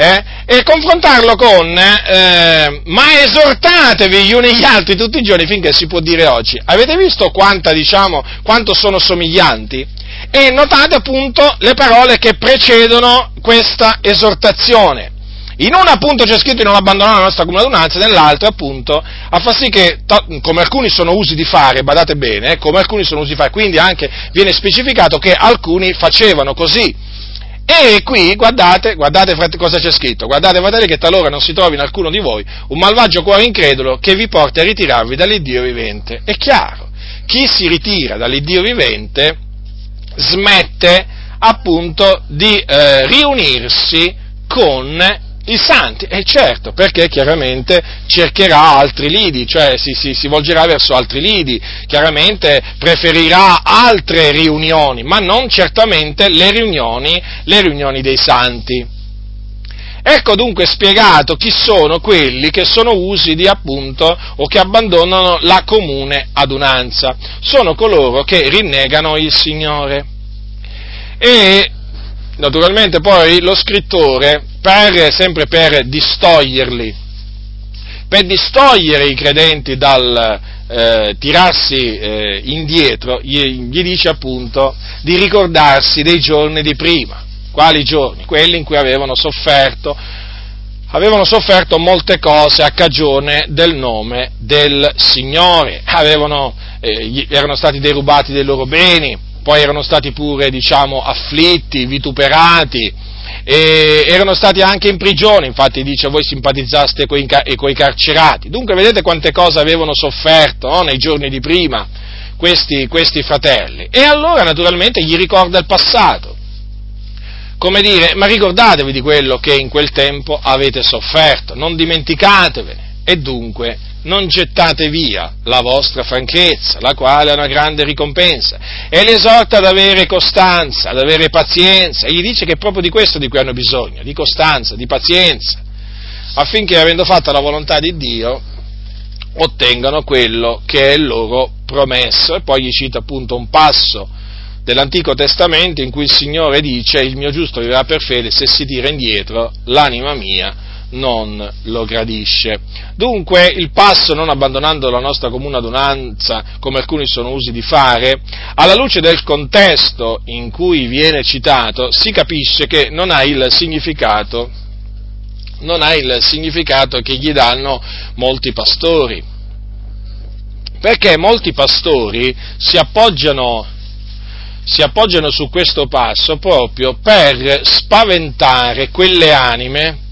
eh, e confrontarlo con eh, ma esortatevi gli uni gli altri tutti i giorni finché si può dire oggi. Avete visto quanta, diciamo, quanto sono somiglianti? E notate appunto le parole che precedono questa esortazione. In una appunto c'è scritto di non abbandonare la nostra comune adunanza, nell'altra appunto a far sì che, come alcuni sono usi di fare, badate bene, eh, come alcuni sono usi di fare, quindi anche viene specificato che alcuni facevano così. E qui guardate, guardate cosa c'è scritto, guardate fratelli che talora non si trovi in alcuno di voi un malvagio cuore incredulo che vi porti a ritirarvi dall'Iddio vivente. È chiaro, chi si ritira dall'Iddio vivente smette appunto di eh, riunirsi con i santi, e certo, perché chiaramente cercherà altri lidi, cioè si, si, si, volgerà verso altri lidi, chiaramente preferirà altre riunioni, ma non certamente le riunioni, le riunioni dei santi. Ecco dunque spiegato chi sono quelli che sono usidi appunto o che abbandonano la comune adunanza. Sono coloro che rinnegano il Signore. E naturalmente poi lo scrittore per, sempre per distoglierli, per distogliere i credenti dal eh, tirarsi eh, indietro, gli, gli dice appunto di ricordarsi dei giorni di prima. Quali giorni? Quelli in cui avevano sofferto, avevano sofferto molte cose a cagione del nome del Signore, avevano, eh, erano stati derubati dei loro beni, poi erano stati pure, diciamo, afflitti, vituperati, erano stati anche in prigione, infatti dice voi simpatizzaste coi, coi carcerati. Dunque vedete quante cose avevano sofferto no? nei giorni di prima questi, questi fratelli. E allora naturalmente gli ricorda il passato. Come dire, ma ricordatevi di quello che in quel tempo avete sofferto, non dimenticatevene. E dunque non gettate via la vostra franchezza, la quale è una grande ricompensa, e li esorta ad avere costanza, ad avere pazienza, e gli dice che è proprio di questo di cui hanno bisogno, di costanza, di pazienza. affinché, avendo fatto la volontà di Dio, ottengano quello che è loro promesso. E poi gli cita appunto un passo dell'Antico Testamento in cui il Signore dice il mio giusto vivrà per fede, se si tira indietro l'anima mia non lo gradisce. Dunque il passo, non abbandonando la nostra comune adunanza, come alcuni sono usi di fare, alla luce del contesto in cui viene citato, si capisce che non ha il significato, ha il significato che gli danno molti pastori. Perché molti pastori si appoggiano si appoggiano su questo passo proprio per spaventare quelle anime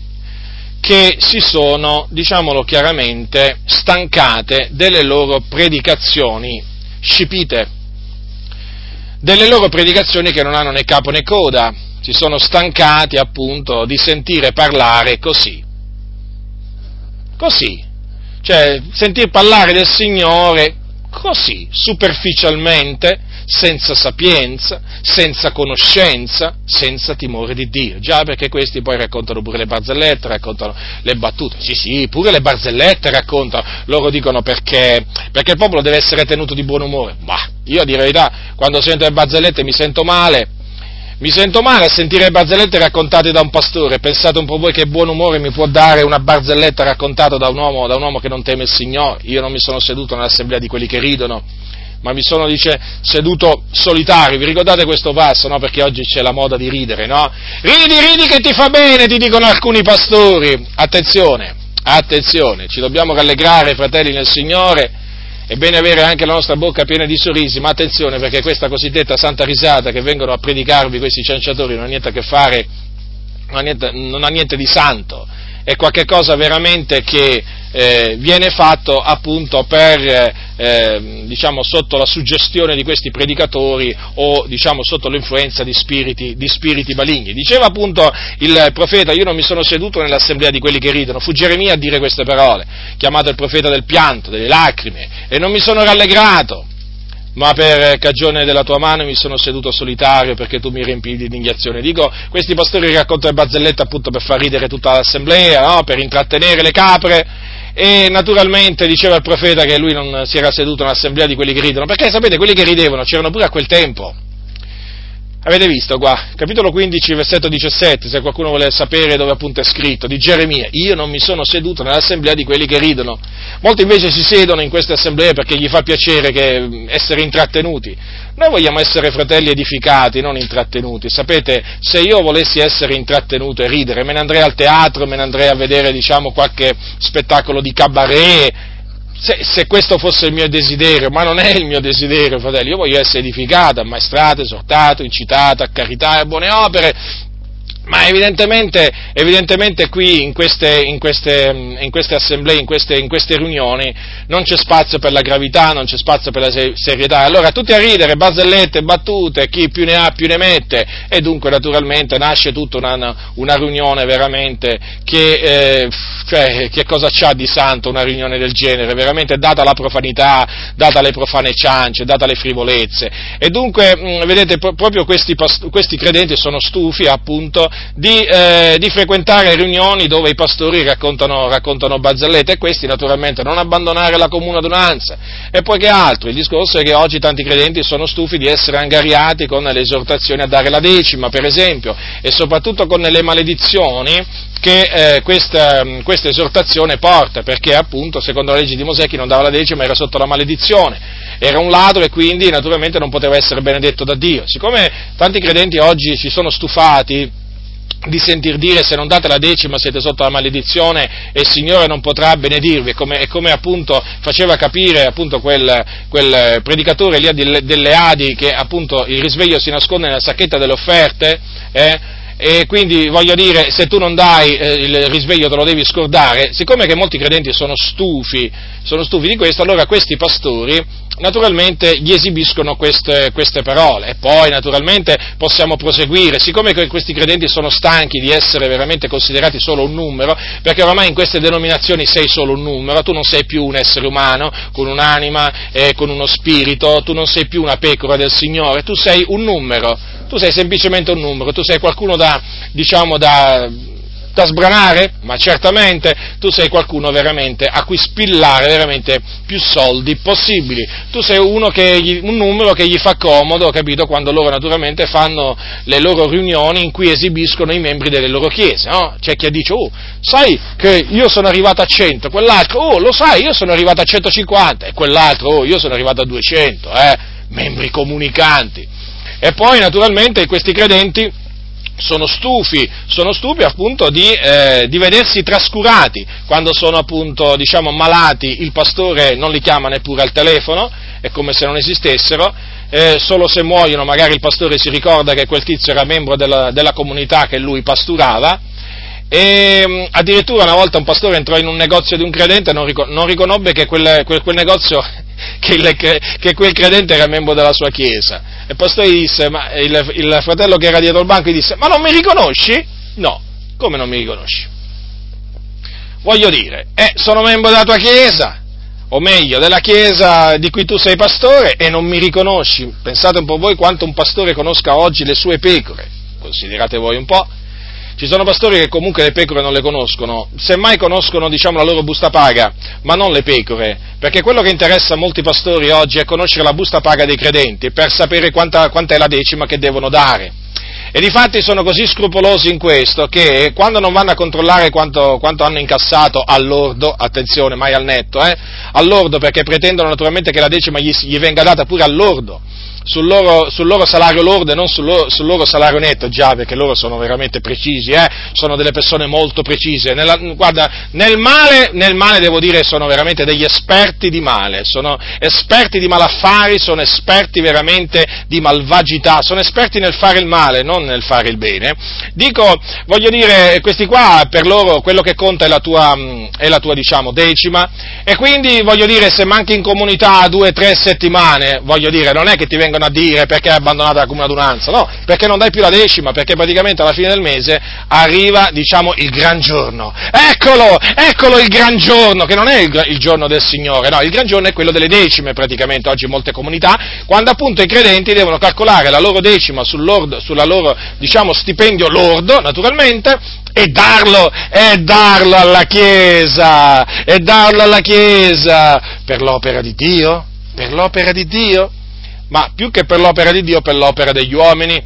che si sono, diciamolo chiaramente, stancate delle loro predicazioni scipite, delle loro predicazioni che non hanno né capo né coda, si sono stancati appunto di sentire parlare così, così, cioè sentir parlare del Signore così, superficialmente, senza sapienza, senza conoscenza, senza timore di Dio. Già perché questi poi raccontano pure le barzellette, raccontano le battute. Sì, sì, pure le barzellette raccontano. Loro dicono perché, perché il popolo deve essere tenuto di buon umore. Ma io la verità, quando sento le barzellette mi sento male. Mi sento male a sentire le barzellette raccontate da un pastore. Pensate un po' voi che buon umore mi può dare una barzelletta raccontata da un uomo, da un uomo che non teme il Signore. Io non mi sono seduto nell'assemblea di quelli che ridono ma mi sono, dice, seduto solitario. Vi ricordate questo passo, no? Perché oggi c'è la moda di ridere, no? Ridi, ridi che ti fa bene, ti dicono alcuni pastori. Attenzione, attenzione, ci dobbiamo rallegrare, fratelli nel Signore, è bene avere anche la nostra bocca piena di sorrisi, ma attenzione perché questa cosiddetta santa risata che vengono a predicarvi questi cianciatori non ha niente a che fare, non ha niente, non ha niente di santo, è qualcosa veramente che eh, viene fatto appunto per, eh, diciamo, sotto la suggestione di questi predicatori o diciamo, sotto l'influenza di spiriti, di spiriti maligni. Diceva appunto il profeta, io non mi sono seduto nell'assemblea di quelli che ridono, fu Geremia a dire queste parole, chiamato il profeta del pianto, delle lacrime, e non mi sono rallegrato ma per cagione della tua mano mi sono seduto solitario perché tu mi riempivi di indignazione. Dico, questi pastori raccontano le barzellette appunto per far ridere tutta l'assemblea, no? per intrattenere le capre, e naturalmente diceva il profeta che lui non si era seduto nell'assemblea di quelli che ridono, perché sapete, quelli che ridevano c'erano pure a quel tempo. Avete visto qua, capitolo 15, versetto 17, se qualcuno vuole sapere dove appunto è scritto, di Geremia, io non mi sono seduto nell'assemblea di quelli che ridono. Molti invece si sedono in queste assemblee perché gli fa piacere essere intrattenuti. Noi vogliamo essere fratelli edificati, non intrattenuti. Sapete, se io volessi essere intrattenuto e ridere, me ne andrei al teatro, me ne andrei a vedere, diciamo, qualche spettacolo di cabaret, se, se, questo fosse il mio desiderio, ma non è il mio desiderio, fratelli, io voglio essere edificato, ammaestrato, esortato, incitato a carità e buone opere, ma evidentemente, evidentemente qui in queste, in, queste, in queste, assemblee, in queste, in queste riunioni, non c'è spazio per la gravità, non c'è spazio per la serietà. Allora tutti a ridere, barzellette, battute, chi più ne ha più ne mette, e dunque naturalmente nasce tutta una, una riunione veramente che, eh, cioè, che cosa c'ha di santo una riunione del genere? Veramente data la profanità, data le profane ciance, data le frivolezze. E dunque, mh, vedete, proprio questi, questi credenti sono stufi appunto di, eh, di, frequentare riunioni dove i pastori raccontano, raccontano barzellette e questi naturalmente non abbandonare la comune adunanza. E poi che altro? Il discorso è che oggi tanti credenti sono stufi di essere angariati con le esortazioni a dare la decima, per esempio, e soprattutto con le maledizioni che eh, questa, questa, esortazione porta, perché appunto secondo la legge di Mosè chi non dava la decima era sotto la maledizione, era un ladro e quindi naturalmente non poteva essere benedetto da Dio. Siccome tanti credenti oggi si sono stufati di sentir dire se non date la decima siete sotto la maledizione e il Signore non potrà benedirvi, come, come appunto faceva capire appunto quel, quel predicatore lì delle Adi che appunto il risveglio si nasconde nella sacchetta delle offerte, eh, e quindi voglio dire, se tu non dai eh, il risveglio te lo devi scordare, siccome che molti credenti sono stufi, sono stufi di questo, allora questi pastori naturalmente gli esibiscono queste, queste, parole. E poi naturalmente possiamo proseguire, siccome questi credenti sono stanchi di essere veramente considerati solo un numero, perché ormai in queste denominazioni sei solo un numero, tu non sei più un essere umano con un'anima e con uno spirito, tu non sei più una pecora del Signore, tu sei un numero tu sei semplicemente un numero, tu sei qualcuno da, diciamo, da, da sbranare? Ma certamente tu sei qualcuno veramente a cui spillare veramente più soldi possibili. Tu sei gli, un numero che gli fa comodo, capito? Quando loro naturalmente fanno le loro riunioni in cui esibiscono i membri delle loro chiese, no? C'è chi dice, oh, sai che io sono arrivato a 100, quell'altro, oh, lo sai, io sono arrivato a 150, e quell'altro, oh, io sono arrivato a 200, eh? Membri comunicanti. E poi naturalmente questi credenti sono stufi, sono stufi appunto di, eh, di, vedersi trascurati, quando sono appunto diciamo malati il pastore non li chiama neppure al telefono, è come se non esistessero, eh, solo se muoiono magari il pastore si ricorda che quel tizio era membro della, della comunità che lui pasturava, e mm, addirittura una volta un pastore entrò in un negozio di un credente e non, riconobbe che quel, quel, quel negozio che, il, che, quel credente era membro della sua chiesa. E il pastore disse, ma il, il fratello che era dietro il banco gli disse, ma non mi riconosci? No, come non mi riconosci? Voglio dire, eh, sono membro della tua chiesa, o meglio, della chiesa di cui tu sei pastore e non mi riconosci. Pensate un po' voi quanto un pastore conosca oggi le sue pecore, considerate voi un po', ci sono pastori che comunque le pecore non le conoscono, semmai conoscono diciamo, la loro busta paga, ma non le pecore, perché quello che interessa a molti pastori oggi è conoscere la busta paga dei credenti per sapere quanta, quanta è la decima che devono dare. E difatti sono così scrupolosi in questo che quando non vanno a controllare quanto, quanto hanno incassato all'ordo, attenzione, mai al netto, eh, all'ordo perché pretendono naturalmente che la decima gli, gli venga data pure all'ordo, sul loro, sul loro, salario lordo e non sul loro, sul loro, salario netto, già perché loro sono veramente precisi, eh? sono delle persone molto precise. Nella, guarda, nel male, nel male devo dire sono veramente degli esperti di male, sono esperti di malaffari, sono esperti veramente di malvagità, sono esperti nel fare il male, non nel fare il bene. Dico, voglio dire, questi qua per loro quello che conta è la tua, è la tua diciamo, decima e quindi voglio dire se manchi in comunità due o tre settimane, voglio dire, non è che ti vengono vengono a dire perché hai abbandonato la comune adunanza, no, perché non dai più la decima, perché praticamente alla fine del mese arriva, diciamo, il gran giorno. Eccolo, eccolo il gran giorno, che non è il, il giorno del Signore, no, il gran giorno è quello delle decime praticamente oggi in molte comunità, quando appunto i credenti devono calcolare la loro decima sul loro, sulla loro, diciamo, stipendio lordo, naturalmente, e darlo, e darlo alla Chiesa, e darlo alla Chiesa. Per l'opera di Dio, per l'opera di Dio ma più che per l'opera di Dio, per l'opera degli uomini,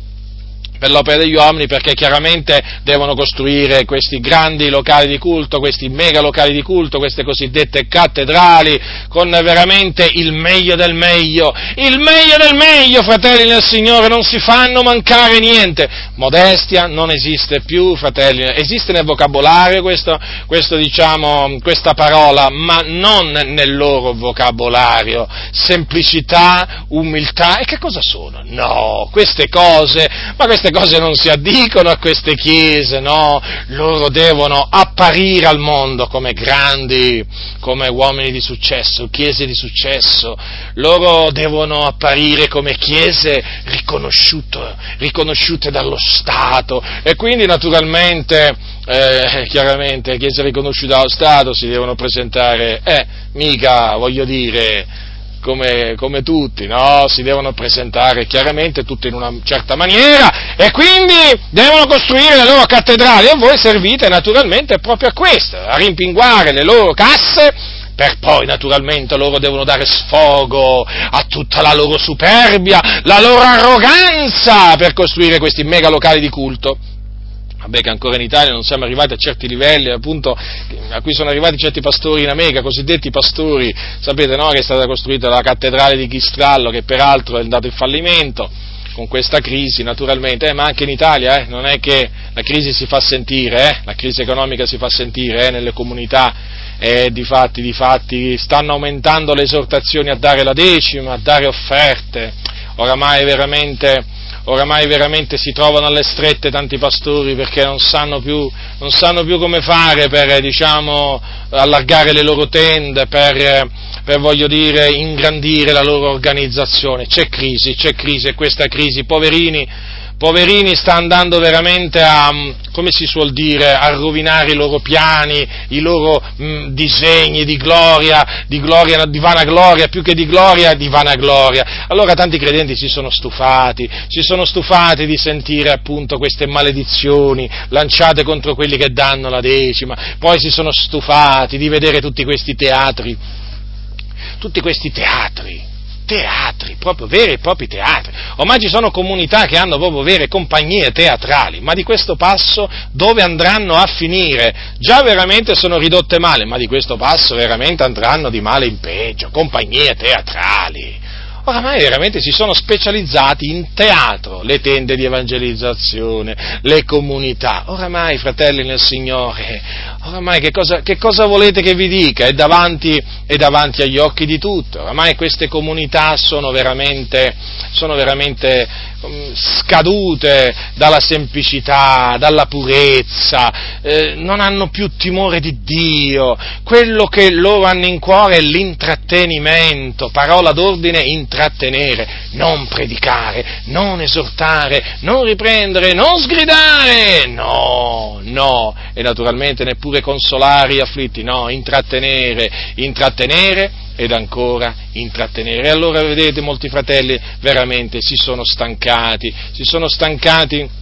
per l'opera degli uomini perché chiaramente devono costruire questi grandi locali di culto, questi mega locali di culto, queste cosiddette cattedrali, con veramente il meglio del meglio, il meglio del meglio, fratelli del Signore, non si fanno mancare niente. Modestia non esiste più, fratelli, esiste nel vocabolario questo, questo, diciamo, questa parola, ma non nel loro vocabolario. Semplicità, umiltà, e che cosa sono? No, queste cose, ma queste cose non si addicono a queste chiese, no? Loro devono apparire al mondo come grandi, come uomini di successo, chiese di successo. Loro devono apparire come chiese riconosciute, dallo Stato e quindi naturalmente, eh, chiaramente, chiese riconosciute dallo Stato si devono presentare, eh, mica, voglio dire, come, come, tutti, no? Si devono presentare chiaramente tutti in una certa maniera e quindi devono costruire le loro cattedrali e voi servite naturalmente proprio a questo, a rimpinguare le loro casse per poi naturalmente loro devono dare sfogo a tutta la loro superbia, la loro arroganza per costruire questi mega locali di culto. Vabbè che ancora in Italia non siamo arrivati a certi livelli, appunto, a cui sono arrivati certi pastori in America, cosiddetti pastori, sapete no, che è stata costruita la cattedrale di Chistrallo, che peraltro è andato in fallimento, con questa crisi naturalmente, eh, ma anche in Italia eh, non è che la crisi si fa sentire, eh, la crisi economica si fa sentire eh, nelle comunità, di fatti, di fatti stanno aumentando le esortazioni a dare la decima, a dare offerte, oramai veramente oramai veramente si trovano alle strette tanti pastori perché non sanno più, non sanno più come fare per diciamo, allargare le loro tende, per, per, voglio dire, ingrandire la loro organizzazione. C'è crisi, c'è crisi e questa crisi, poverini, poverini sta andando veramente a, come si suol dire, a rovinare i loro piani, i loro mh, disegni di gloria, di gloria, di vanagloria, più che di gloria, di vanagloria. Allora tanti credenti si sono stufati, si sono stufati di sentire appunto queste maledizioni lanciate contro quelli che danno la decima, poi si sono stufati di vedere tutti questi teatri, tutti questi teatri, teatri, proprio veri e propri teatri. Ormai ci sono comunità che hanno proprio vere compagnie teatrali, ma di questo passo dove andranno a finire? Già veramente sono ridotte male, ma di questo passo veramente andranno di male in peggio, compagnie teatrali oramai veramente si sono specializzati in teatro, le tende di evangelizzazione, le comunità. Oramai, fratelli nel Signore, oramai che cosa, che cosa volete che vi dica? È davanti, è davanti, agli occhi di tutti. Oramai queste comunità sono veramente, sono veramente um, scadute dalla semplicità, dalla purezza, eh, non hanno più timore di Dio. Quello che loro hanno in cuore è l'intrattenimento, parola d'ordine, intrattenere, non predicare, non esortare, non riprendere, non sgridare, no, no, e naturalmente neppure consolare gli afflitti, no, intrattenere, intrattenere ed ancora intrattenere. E allora vedete molti fratelli veramente si sono stancati, si sono stancati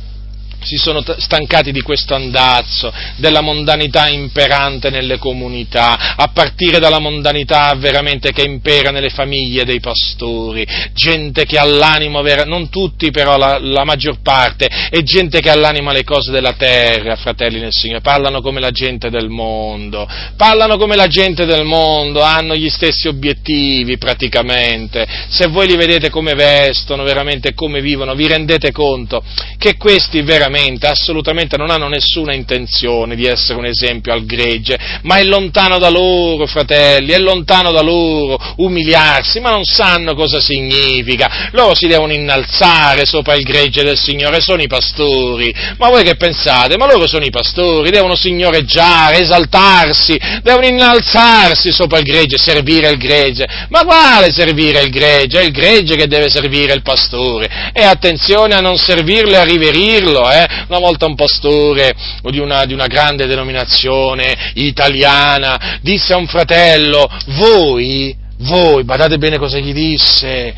si sono stancati di questo andazzo, della mondanità imperante nelle comunità, a partire dalla mondanità veramente che impera nelle famiglie dei pastori, gente che ha l'animo, non tutti però la, la maggior parte, è gente che ha l'animo alle cose della terra, fratelli nel Signore, parlano come la gente del mondo, parlano come la gente del mondo, hanno gli stessi obiettivi praticamente, se voi li vedete come vestono, veramente come vivono, vi rendete conto che questi veramente veramente, assolutamente non hanno nessuna intenzione di essere un esempio al gregge, ma è lontano da loro, fratelli, è lontano da loro umiliarsi, ma non sanno cosa significa. Loro si devono innalzare sopra il gregge del Signore, sono i pastori. Ma voi che pensate? Ma loro sono i pastori, devono signoreggiare, esaltarsi, devono innalzarsi sopra il gregge, servire il gregge. Ma quale servire il gregge? È il gregge che deve servire il pastore. E attenzione a non servirlo e a riverirlo, eh? Eh? una volta un pastore di una, di una grande denominazione italiana disse a un fratello, voi, voi, badate bene cosa gli disse,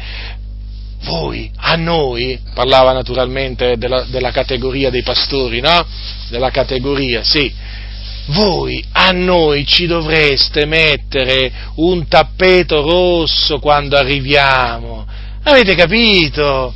voi, a noi, parlava naturalmente della, della, categoria dei pastori, no? Della categoria, sì. Voi a noi ci dovreste mettere un tappeto rosso quando arriviamo. Avete capito?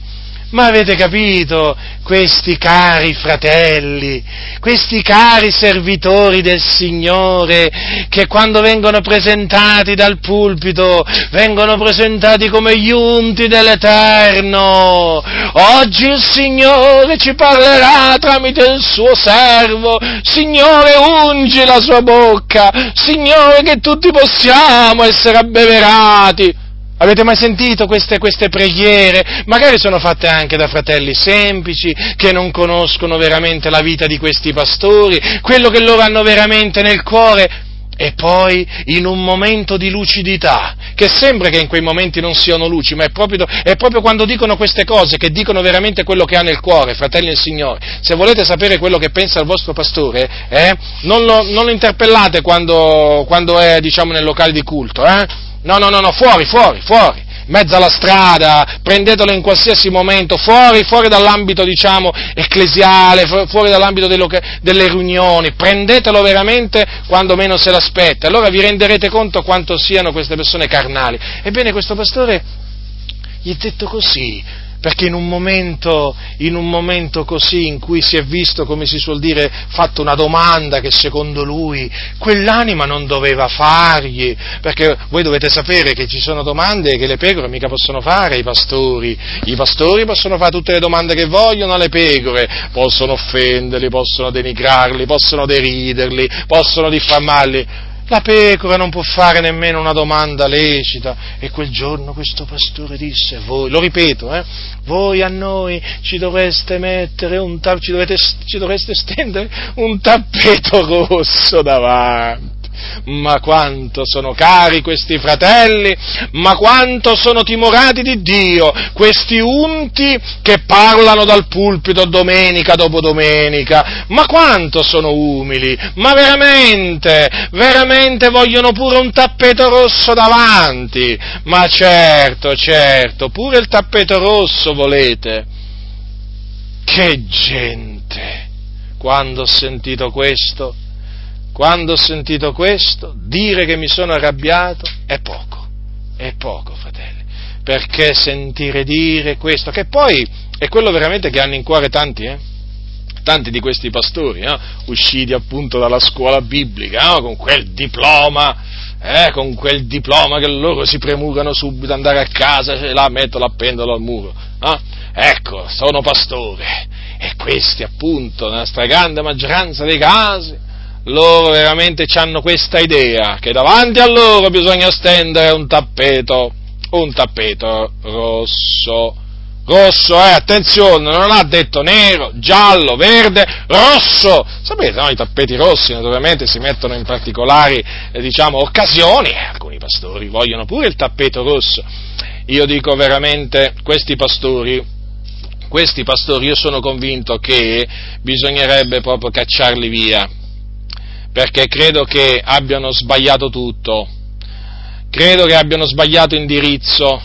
Ma avete capito? Questi cari fratelli, questi cari servitori del Signore, che quando vengono presentati dal pulpito, vengono presentati come gli unti dell'Eterno. Oggi il Signore ci parlerà tramite il suo servo. Signore, ungi la sua bocca. Signore, che tutti possiamo essere abbeverati. Avete mai sentito queste, queste, preghiere? Magari sono fatte anche da fratelli semplici che non conoscono veramente la vita di questi pastori, quello che loro hanno veramente nel cuore. E poi in un momento di lucidità, che sembra che in quei momenti non siano luci, ma è proprio, è proprio quando dicono queste cose che dicono veramente quello che ha nel cuore, fratelli del Signore. Se volete sapere quello che pensa il vostro pastore, eh, non, lo, non, lo, interpellate quando, quando è diciamo, nel locale di culto, eh? No, no, no, no, fuori, fuori, fuori, mezzo alla strada, prendetelo in qualsiasi momento, fuori, fuori dall'ambito, diciamo, ecclesiale, fuori dall'ambito delle, delle riunioni, prendetelo veramente quando meno se l'aspetta, allora vi renderete conto quanto siano queste persone carnali. Ebbene, questo pastore gli è detto così, perché in un, momento, in un momento così in cui si è visto, come si suol dire, fatto una domanda che secondo lui quell'anima non doveva fargli, perché voi dovete sapere che ci sono domande che le pecore mica possono fare ai pastori, i pastori possono fare tutte le domande che vogliono alle pecore, possono offenderli, possono denigrarli, possono deriderli, possono diffamarli, la pecora non può fare nemmeno una domanda lecita. E quel giorno questo pastore disse, voi, lo ripeto, eh, voi a noi ci dovreste mettere un tappeto, ci, dovreste stendere un tappeto rosso davanti. Ma quanto sono cari questi fratelli, ma quanto sono timorati di Dio, questi unti che parlano dal pulpito domenica dopo domenica, ma quanto sono umili, ma veramente, veramente vogliono pure un tappeto rosso davanti, ma certo, certo, pure il tappeto rosso volete. Che gente! Quando ho sentito questo, quando ho sentito questo, dire che mi sono arrabbiato è poco, è poco, fratelli, perché sentire dire questo, che poi è quello veramente che hanno in cuore tanti, eh? tanti di questi pastori, eh? usciti appunto dalla scuola biblica, eh? con quel diploma, eh? con quel diploma che loro si premurano subito andare a casa e la mettono, appendono al muro. Eh? Ecco, sono pastore. E questi appunto, nella stragrande maggioranza dei casi, loro veramente hanno questa idea, che davanti a loro bisogna stendere un tappeto, un tappeto rosso. Rosso, eh, attenzione, non ha detto nero, giallo, verde, rosso. Sapete, no, i tappeti rossi naturalmente si mettono in particolari, eh, diciamo, occasioni. Eh, alcuni pastori vogliono pure il tappeto rosso. Io dico veramente, questi pastori, questi pastori io sono convinto che bisognerebbe proprio cacciarli via, perché credo che abbiano sbagliato tutto, credo che abbiano sbagliato indirizzo,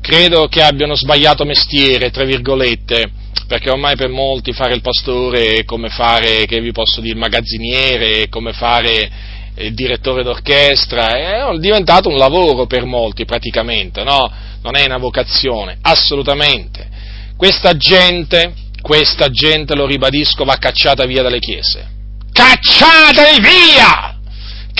credo che abbiano sbagliato mestiere, tra virgolette, perché ormai per molti fare il pastore è come fare, che vi posso dire, il magazziniere, è come fare il direttore d'orchestra, è diventato un lavoro per molti praticamente, no? Non è una vocazione, assolutamente. Questa gente, questa gente, lo ribadisco, va cacciata via dalle chiese Cacciateli via!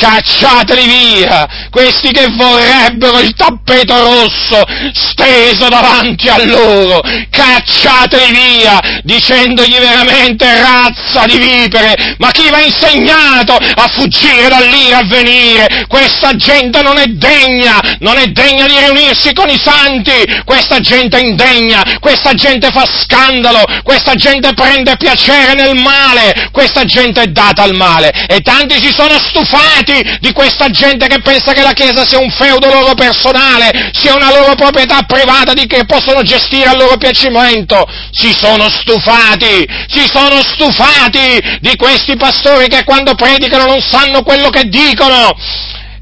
Cacciateli via! Questi che vorrebbero il tappeto rosso steso davanti a loro! Cacciateli via! Dicendogli veramente razza di vipere! Ma chi va insegnato a fuggire dall'ira a venire? Questa gente non è degna! Non è degna di riunirsi con i santi! Questa gente è indegna! Questa gente fa scandalo! Questa gente prende piacere nel male! Questa gente è data al male! E tanti si sono stufati! Di questa gente che pensa che la Chiesa sia un feudo loro personale, sia una loro proprietà privata di che possono gestire a loro piacimento. Si sono stufati, si sono stufati di questi pastori che quando predicano non sanno quello che dicono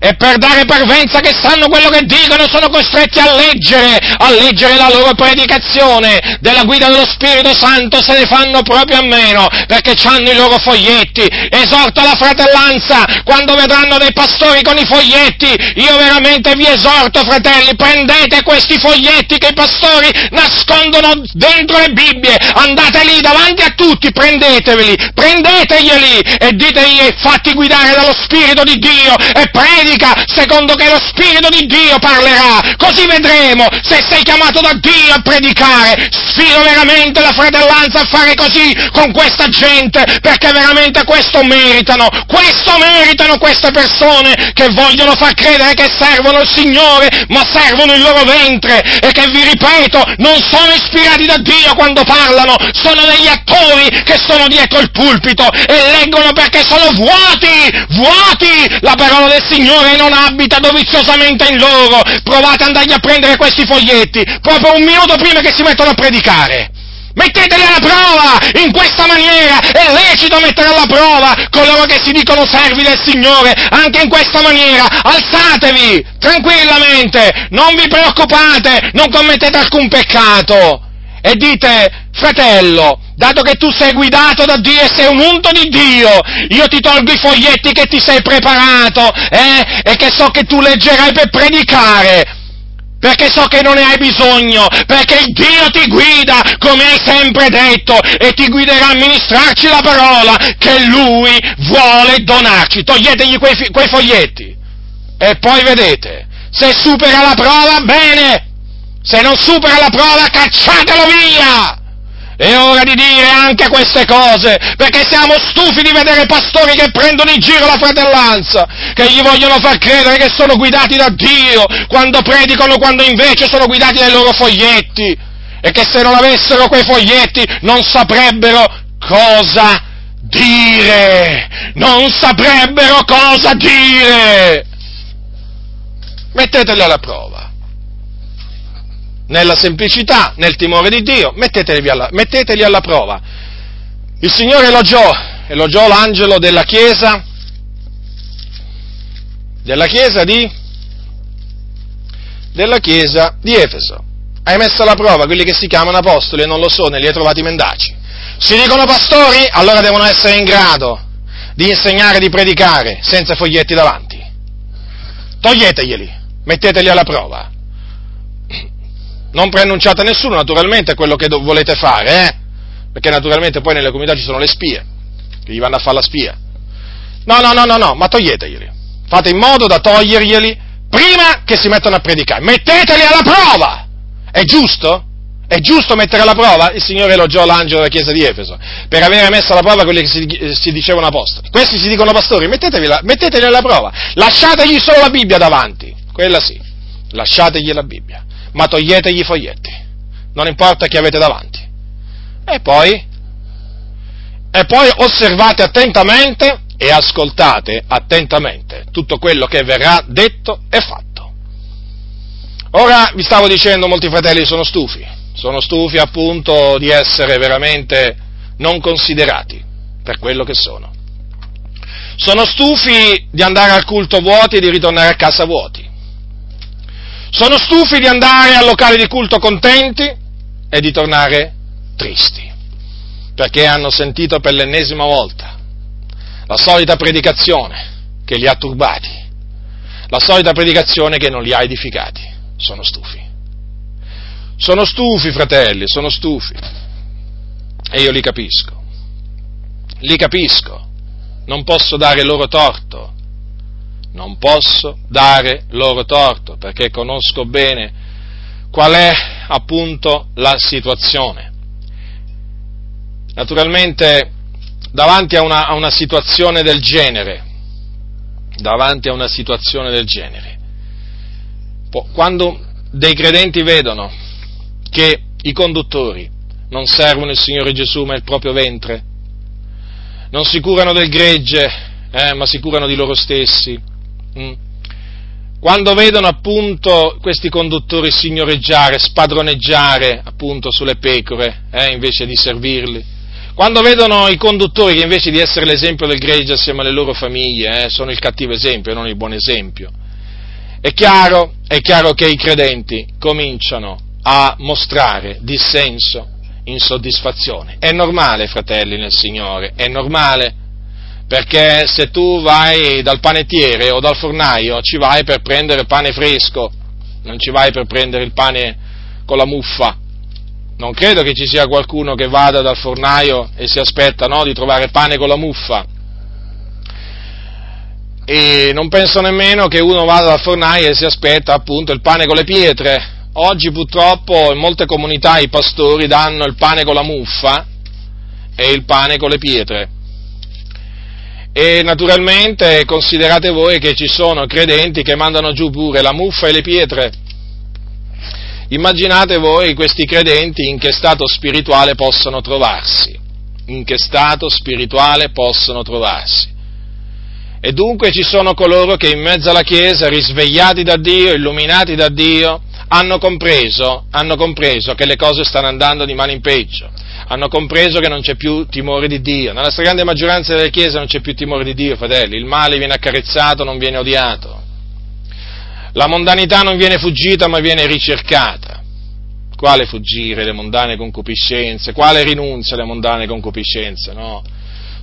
e per dare parvenza che sanno quello che dicono sono costretti a leggere, a leggere la loro predicazione della guida dello Spirito Santo, se ne fanno proprio a meno, perché hanno i loro foglietti. Esorto la fratellanza, quando vedranno dei pastori con i foglietti, io veramente vi esorto, fratelli, prendete questi foglietti che i pastori nascondono dentro le Bibbie, andate lì davanti a tutti, prendeteveli, prendeteglieli e ditegli fatti guidare dallo Spirito di Dio e predicate predica secondo che lo Spirito di Dio parlerà, così vedremo se sei chiamato da Dio a predicare. Sfido veramente la fratellanza a fare così con questa gente, perché veramente questo meritano, questo meritano queste persone che vogliono far credere che servono il Signore, ma servono il loro ventre. E che vi ripeto, non sono ispirati da Dio quando parlano, sono degli attori che sono dietro il pulpito e leggono perché sono vuoti, vuoti la parola del Signore Signore non abita doviziosamente in loro. Provate ad andargli a prendere questi foglietti, proprio un minuto prima che si mettono a predicare. Metteteli alla prova in questa maniera, è lecito mettere alla prova coloro che si dicono servi del Signore, anche in questa maniera, alzatevi tranquillamente, non vi preoccupate, non commettete alcun peccato e dite, fratello, dato che tu sei guidato da Dio e sei un unto di Dio, io ti tolgo i foglietti che ti sei preparato, eh, e che so che tu leggerai per predicare, perché so che non ne hai bisogno, perché il Dio ti guida, come hai sempre detto, e ti guiderà a ministrarci la parola che Lui vuole donarci. Toglietegli quei, quei foglietti e poi vedete, se supera la prova, bene, se non supera la prova, cacciatelo via! È ora di dire anche queste cose, perché siamo stufi di vedere pastori che prendono in giro la fratellanza, che gli vogliono far credere che sono guidati da Dio, quando predicano, quando invece sono guidati dai loro foglietti, e che se non avessero quei foglietti non saprebbero cosa dire, non saprebbero cosa dire. Metteteli alla prova. Nella semplicità, nel timore di Dio, alla, metteteli alla prova. Il Signore elogiò, elogiò l'angelo della Chiesa, della Chiesa di, della Chiesa di Efeso. Hai messo alla prova quelli che si chiamano apostoli e non lo sono e li hai trovati mendaci. Si dicono pastori? Allora devono essere in grado di insegnare di predicare senza foglietti davanti. Toglieteglieli, metteteli alla prova. Non preannunciate a nessuno, naturalmente, quello che volete fare, eh? Perché naturalmente poi nelle comunità ci sono le spie, che gli vanno a fare la spia. No, no, no, no, no, ma toglieteglieli. Fate in modo da toglierglieli prima che si mettano a predicare. Metteteli alla prova! È giusto? È giusto mettere alla prova? Il Signore elogiò l'angelo della chiesa di Efeso per aver messo alla prova quelli che si, eh, si dicevano apostoli. Questi si dicono pastori, metteteli alla prova. Lasciategli solo la Bibbia davanti, quella sì. Lasciategli la Bibbia, ma toglietegli i foglietti. Non importa chi avete davanti. E poi? E poi osservate attentamente e ascoltate attentamente tutto quello che verrà detto e fatto. Ora vi stavo dicendo, molti fratelli sono stufi sono stufi appunto di essere veramente non considerati per quello che sono. Sono stufi di andare al culto vuoti e di ritornare a casa vuoti. Sono stufi di andare al locale di culto contenti e di tornare tristi, perché hanno sentito per l'ennesima volta la solita predicazione che li ha turbati, la solita predicazione che non li ha edificati. Sono stufi. Sono stufi, fratelli, sono stufi. E io li capisco. Li capisco. Non posso dare loro torto. Non posso dare loro torto perché conosco bene qual è appunto la situazione. Naturalmente davanti a una, a una situazione del genere, davanti a una situazione del genere, quando dei credenti vedono che i conduttori non servono il Signore Gesù ma il proprio ventre, non si curano del gregge, eh, ma si curano di loro stessi. Mm. Quando vedono appunto questi conduttori signoreggiare, spadroneggiare appunto sulle pecore, eh, invece di servirli, quando vedono i conduttori che invece di essere l'esempio del gregge assieme alle loro famiglie, eh, sono il cattivo esempio non il buon esempio, è chiaro, è chiaro che i credenti cominciano a mostrare dissenso, insoddisfazione. È normale, fratelli nel Signore, è normale, perché se tu vai dal panettiere o dal fornaio ci vai per prendere pane fresco, non ci vai per prendere il pane con la muffa. Non credo che ci sia qualcuno che vada dal fornaio e si aspetta no, di trovare pane con la muffa. E non penso nemmeno che uno vada dal fornaio e si aspetta appunto il pane con le pietre, Oggi purtroppo in molte comunità i pastori danno il pane con la muffa e il pane con le pietre. E naturalmente considerate voi che ci sono credenti che mandano giù pure la muffa e le pietre. Immaginate voi questi credenti in che stato spirituale possono trovarsi. In che stato spirituale possono trovarsi. E dunque ci sono coloro che in mezzo alla Chiesa, risvegliati da Dio, illuminati da Dio, hanno compreso, hanno compreso che le cose stanno andando di male in peggio, hanno compreso che non c'è più timore di Dio. Nella stragrande maggioranza delle chiese non c'è più timore di Dio, fratelli, il male viene accarezzato, non viene odiato. La mondanità non viene fuggita ma viene ricercata. Quale fuggire le mondane concupiscenze? Quale rinunzia alle mondane concupiscenze? No.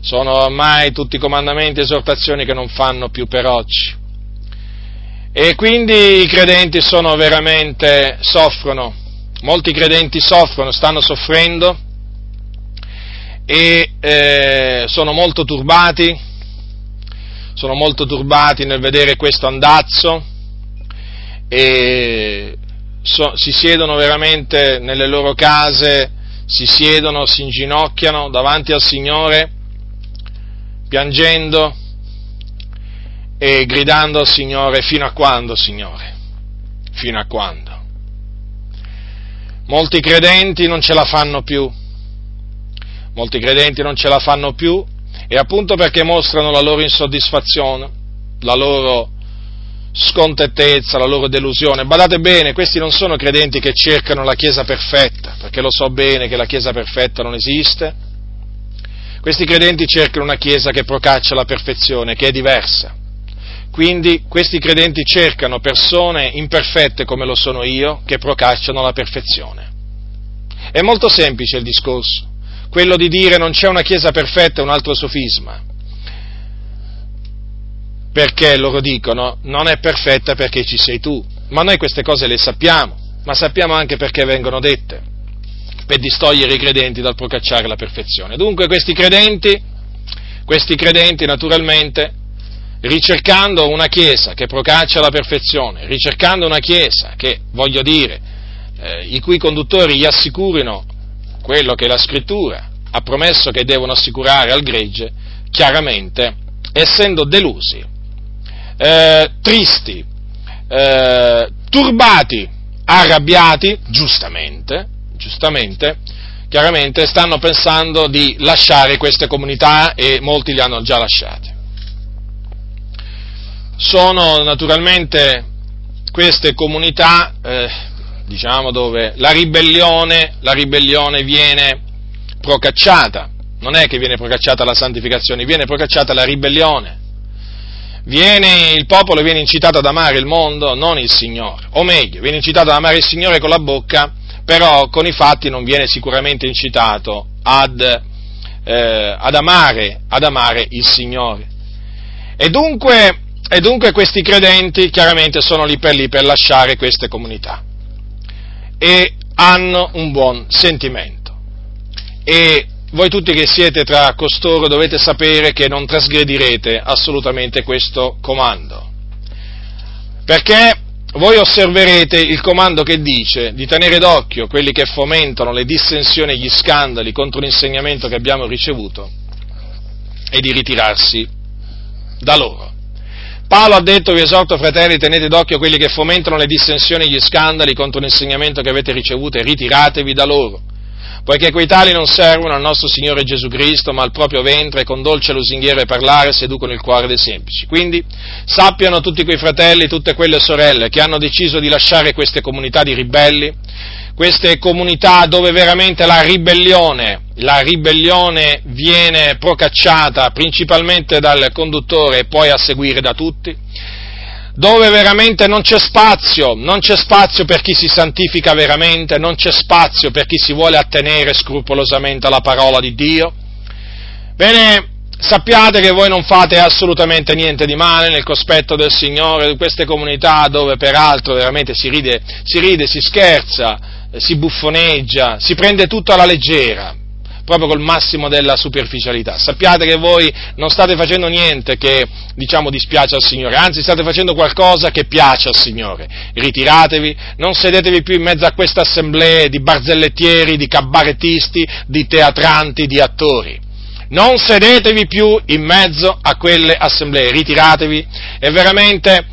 Sono ormai tutti comandamenti e esortazioni che non fanno più per oggi. E quindi i credenti sono veramente, soffrono, molti credenti soffrono, stanno soffrendo e eh, sono molto turbati, sono molto turbati nel vedere questo andazzo e so, si siedono veramente nelle loro case, si siedono, si inginocchiano davanti al Signore, piangendo, e gridando al Signore fino a quando, Signore? Fino a quando? Molti credenti non ce la fanno più, molti credenti non ce la fanno più e appunto perché mostrano la loro insoddisfazione, la loro scontentezza, la loro delusione. Badate bene, questi non sono credenti che cercano la Chiesa perfetta, perché lo so bene che la Chiesa perfetta non esiste. Questi credenti cercano una Chiesa che procaccia la perfezione, che è diversa. Quindi questi credenti cercano persone imperfette come lo sono io, che procacciano la perfezione. È molto semplice il discorso. Quello di dire non c'è una Chiesa perfetta è un altro sofisma. Perché loro dicono non è perfetta perché ci sei tu. Ma noi queste cose le sappiamo, ma sappiamo anche perché vengono dette, per distogliere i credenti dal procacciare la perfezione. Dunque questi credenti, questi credenti naturalmente, ricercando una Chiesa che procaccia la perfezione, ricercando una Chiesa che, voglio dire, eh, i cui conduttori gli assicurino quello che la scrittura ha promesso che devono assicurare al gregge, chiaramente, essendo delusi, eh, tristi, eh, turbati, arrabbiati, giustamente, giustamente, chiaramente stanno pensando di lasciare queste comunità e molti li hanno già lasciate. Sono naturalmente queste comunità eh, diciamo, dove la ribellione, la ribellione viene procacciata, non è che viene procacciata la santificazione, viene procacciata la ribellione. Viene, il popolo viene incitato ad amare il mondo, non il Signore, o meglio, viene incitato ad amare il Signore con la bocca, però con i fatti non viene sicuramente incitato ad, eh, ad, amare, ad amare, il Signore. E dunque, e dunque questi credenti chiaramente sono lì per lì per lasciare queste comunità e hanno un buon sentimento. E voi tutti che siete tra costoro dovete sapere che non trasgredirete assolutamente questo comando. Perché voi osserverete il comando che dice di tenere d'occhio quelli che fomentano le dissensioni e gli scandali contro l'insegnamento che abbiamo ricevuto e di ritirarsi da loro. Paolo ha detto, vi esorto fratelli, tenete d'occhio quelli che fomentano le dissensioni e gli scandali contro l'insegnamento che avete ricevuto e ritiratevi da loro, poiché quei tali non servono al nostro Signore Gesù Cristo, ma al proprio ventre e con dolce lusinghiere parlare seducono il cuore dei semplici. Quindi sappiano tutti quei fratelli, tutte quelle sorelle che hanno deciso di lasciare queste comunità di ribelli, queste comunità dove veramente la ribellione, la ribellione viene procacciata principalmente dal conduttore e poi a seguire da tutti, dove veramente non c'è spazio, non c'è spazio per chi si santifica veramente, non c'è spazio per chi si vuole attenere scrupolosamente alla parola di Dio. Bene, sappiate che voi non fate assolutamente niente di male nel cospetto del Signore, di queste comunità dove peraltro veramente si ride, si, ride, si scherza, si buffoneggia, si prende tutto alla leggera proprio col massimo della superficialità. Sappiate che voi non state facendo niente che, diciamo, dispiace al Signore, anzi state facendo qualcosa che piace al Signore. Ritiratevi, non sedetevi più in mezzo a queste assemblee di barzellettieri, di cabarettisti, di teatranti, di attori. Non sedetevi più in mezzo a quelle assemblee, ritiratevi e veramente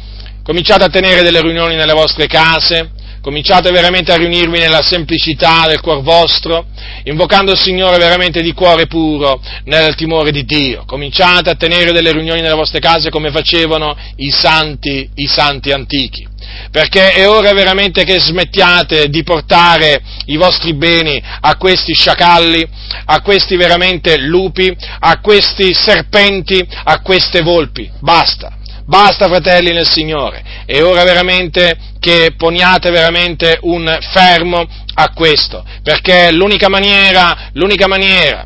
cominciate a tenere delle riunioni nelle vostre case, cominciate veramente a riunirvi nella semplicità del cuor vostro, invocando il Signore veramente di cuore puro, nel timore di Dio. Cominciate a tenere delle riunioni nelle vostre case come facevano i santi, i santi antichi. Perché è ora veramente che smettiate di portare i vostri beni a questi sciacalli, a questi veramente lupi, a questi serpenti, a queste volpi. Basta. Basta fratelli nel Signore, è ora veramente che poniate veramente un fermo a questo, perché l'unica maniera, l'unica maniera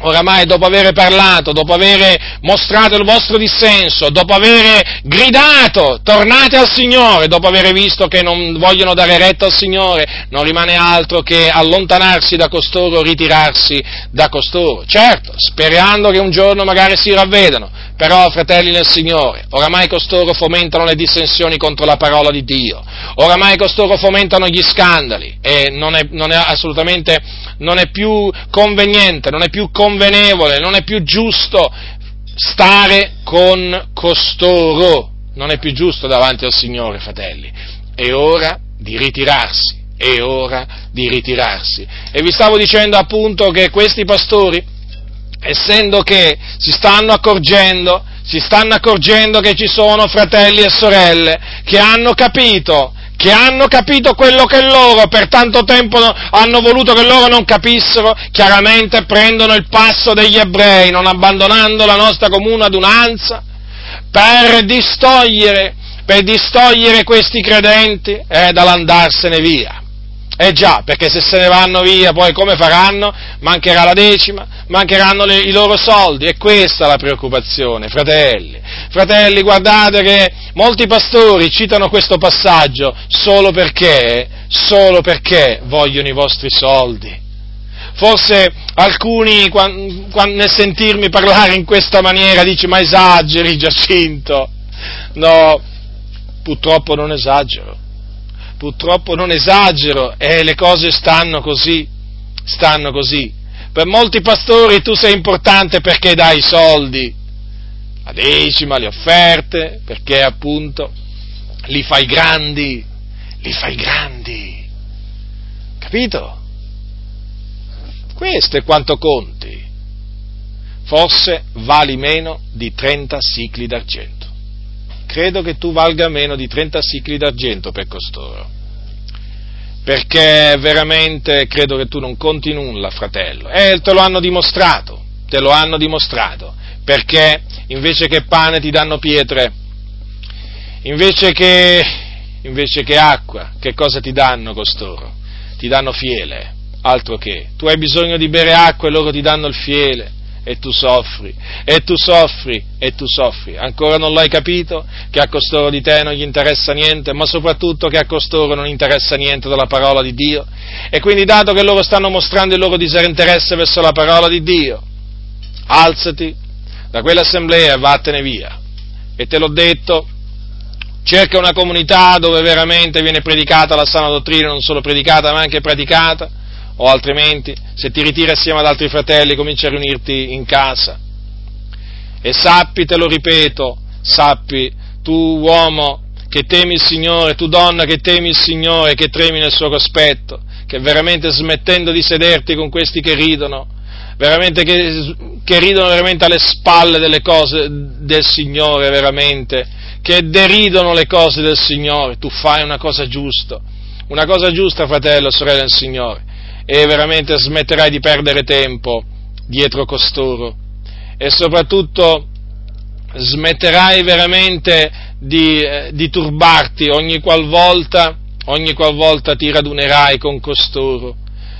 oramai dopo aver parlato, dopo aver mostrato il vostro dissenso, dopo aver gridato, tornate al Signore, dopo aver visto che non vogliono dare retta al Signore, non rimane altro che allontanarsi da costoro, ritirarsi da costoro. Certo, sperando che un giorno magari si ravvedano, però, fratelli nel Signore, oramai costoro fomentano le dissensioni contro la parola di Dio, oramai costoro fomentano gli scandali e non è, non è assolutamente, non è più conveniente, non è più convenevole, non è più giusto stare con costoro, non è più giusto davanti al Signore, fratelli. È ora di ritirarsi, è ora di ritirarsi. E vi stavo dicendo appunto che questi pastori, essendo che si stanno accorgendo, si stanno accorgendo che ci sono fratelli e sorelle che hanno capito che hanno capito quello che loro per tanto tempo hanno voluto che loro non capissero, chiaramente prendono il passo degli ebrei, non abbandonando la nostra comune adunanza, per distogliere, per distogliere questi credenti eh, dall'andarsene via. Eh già, perché se se ne vanno via poi come faranno? Mancherà la decima, mancheranno le, i loro soldi, e questa è la preoccupazione, fratelli. Fratelli, guardate che molti pastori citano questo passaggio solo perché, solo perché vogliono i vostri soldi. Forse alcuni nel sentirmi parlare in questa maniera dice ma esageri Giacinto. No, purtroppo non esagero purtroppo non esagero, e le cose stanno così, stanno così. Per molti pastori tu sei importante perché dai i soldi, la decima, le offerte, perché appunto li fai grandi, li fai grandi. Capito? Questo è quanto conti. Forse vali meno di 30 sicli d'argento credo che tu valga meno di 30 sicli d'argento per costoro. Perché veramente credo che tu non conti nulla, fratello. E te lo hanno dimostrato, te lo hanno dimostrato. Perché invece che pane ti danno pietre, invece che, invece che acqua, che cosa ti danno costoro? Ti danno fiele, altro che. Tu hai bisogno di bere acqua e loro ti danno il fiele e tu soffri, e tu soffri, e tu soffri. Ancora non l'hai capito che a costoro di te non gli interessa niente, ma soprattutto che a costoro non interessa niente della parola di Dio. E quindi dato che loro stanno mostrando il loro disinteresse verso la parola di Dio, alzati da quell'assemblea e vattene via. E te l'ho detto, cerca una comunità dove veramente viene predicata la sana dottrina, non solo predicata ma anche praticata, o altrimenti se ti ritiri assieme ad altri fratelli cominci a riunirti in casa. E sappi, te lo ripeto, sappi, tu uomo che temi il Signore, tu donna che temi il Signore, che tremi nel suo cospetto, che veramente smettendo di sederti con questi che ridono, veramente che, che ridono veramente alle spalle delle cose del Signore, veramente, che deridono le cose del Signore, tu fai una cosa giusta, una cosa giusta, fratello, sorella del Signore e veramente smetterai di perdere tempo dietro costoro. E soprattutto smetterai veramente di, eh, di turbarti. Ogni qualvolta, ogni qualvolta ti radunerai con costoro,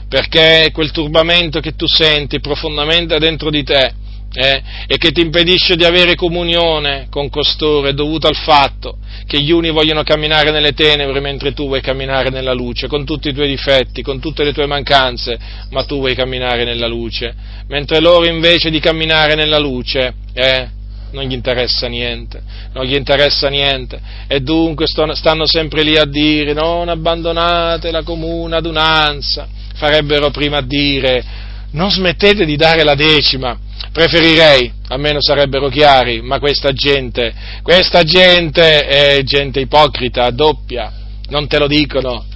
perché quel turbamento che tu senti profondamente dentro di te eh, e che ti impedisce di avere comunione con costoro è dovuto al fatto che gli uni vogliono camminare nelle tenebre mentre tu vuoi camminare nella luce, con tutti i tuoi difetti, con tutte le tue mancanze, ma tu vuoi camminare nella luce, mentre loro invece di camminare nella luce, eh, non gli interessa niente, non gli interessa niente, e dunque stanno sempre lì a dire non abbandonate la comune adunanza, farebbero prima a dire non smettete di dare la decima, preferirei, almeno sarebbero chiari, ma questa gente, questa gente è gente ipocrita, doppia, non te lo dicono,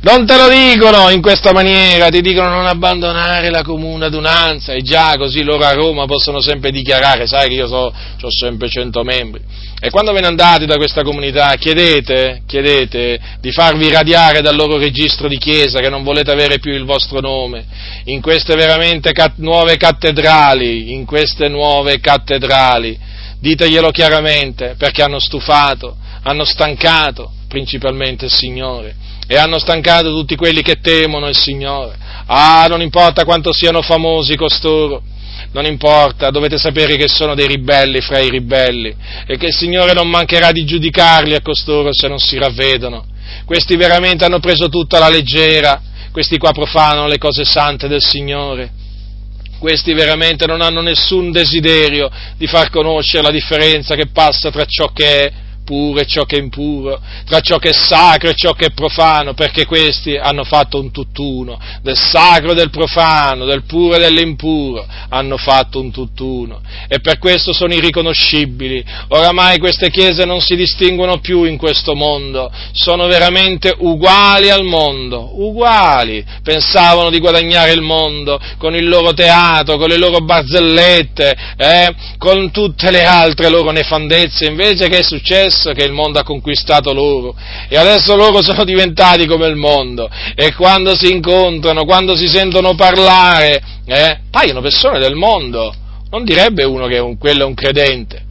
non te lo dicono in questa maniera, ti dicono non abbandonare la comune adunanza, e già così loro a Roma possono sempre dichiarare, sai che io so, ho sempre cento membri. E quando ve ne andate da questa comunità, chiedete, chiedete di farvi radiare dal loro registro di chiesa, che non volete avere più il vostro nome, in queste veramente cat- nuove cattedrali, in queste nuove cattedrali. Diteglielo chiaramente, perché hanno stufato, hanno stancato principalmente il Signore e hanno stancato tutti quelli che temono il Signore. Ah, non importa quanto siano famosi costoro, non importa, dovete sapere che sono dei ribelli fra i ribelli e che il Signore non mancherà di giudicarli a costoro se non si ravvedono. Questi veramente hanno preso tutto alla leggera, questi qua profanano le cose sante del Signore. Questi veramente non hanno nessun desiderio di far conoscere la differenza che passa tra ciò che è puro e ciò che è impuro, tra ciò che è sacro e ciò che è profano, perché questi hanno fatto un tutt'uno, del sacro e del profano, del puro e dell'impuro, hanno fatto un tutt'uno, e per questo sono irriconoscibili. Oramai queste chiese non si distinguono più in questo mondo, sono veramente uguali al mondo, uguali, pensavano di guadagnare il mondo con il loro teatro, con le loro barzellette, eh, con tutte le altre loro nefandezze, invece che è successo? Che il mondo ha conquistato loro. E adesso loro sono diventati come il mondo. E quando si incontrano, quando si sentono parlare, eh, paiono persone del mondo, non direbbe uno che un, quello è un credente,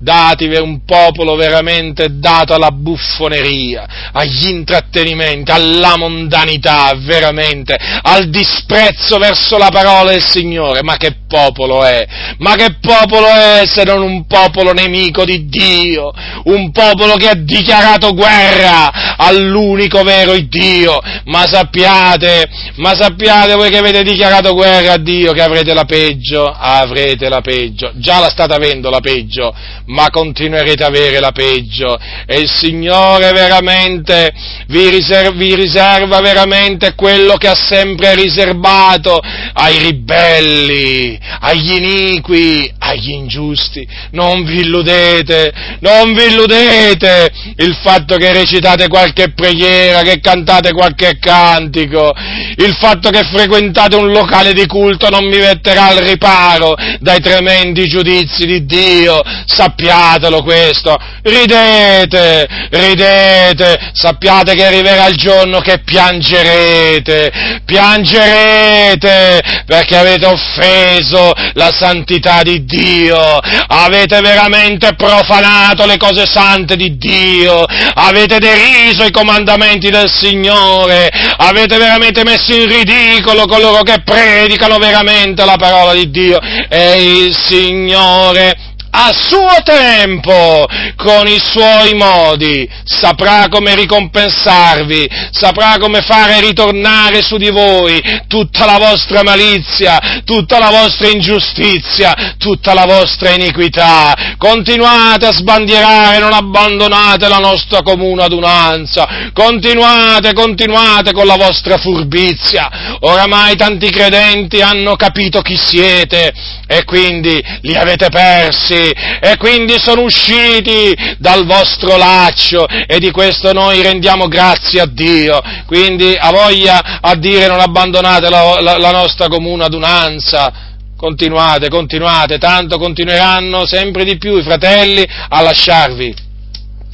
datevi un popolo veramente dato alla buffoneria, agli intrattenimenti, alla mondanità, veramente, al disprezzo verso la parola del Signore. Ma che popolo è? Ma che popolo è se non un popolo nemico di Dio? Un popolo che ha dichiarato guerra all'unico vero Dio. Ma sappiate, ma sappiate voi che avete dichiarato guerra a Dio che avrete la peggio? Avrete la peggio. Già la state avendo la peggio ma continuerete a avere la peggio e il Signore veramente vi, riserva, vi riserva veramente quello che ha sempre riservato ai ribelli, agli iniqui, agli ingiusti. Non vi illudete, non vi illudete il fatto che recitate qualche preghiera, che cantate qualche cantico, il fatto che frequentate un locale di culto non mi metterà al riparo dai tremendi giudizi di Dio. Sappiate sappiatelo questo, ridete, ridete, sappiate che arriverà il giorno che piangerete, piangerete perché avete offeso la santità di Dio, avete veramente profanato le cose sante di Dio, avete deriso i comandamenti del Signore, avete veramente messo in ridicolo coloro che predicano veramente la parola di Dio. E il Signore a suo tempo, con i suoi modi, saprà come ricompensarvi, saprà come fare ritornare su di voi tutta la vostra malizia, tutta la vostra ingiustizia, tutta la vostra iniquità. Continuate a sbandierare, non abbandonate la nostra comune adunanza, continuate, continuate con la vostra furbizia. Oramai tanti credenti hanno capito chi siete e quindi li avete persi e quindi sono usciti dal vostro laccio e di questo noi rendiamo grazie a Dio. Quindi a voglia a dire non abbandonate la, la, la nostra comune adunanza. Continuate, continuate, tanto continueranno sempre di più i fratelli a lasciarvi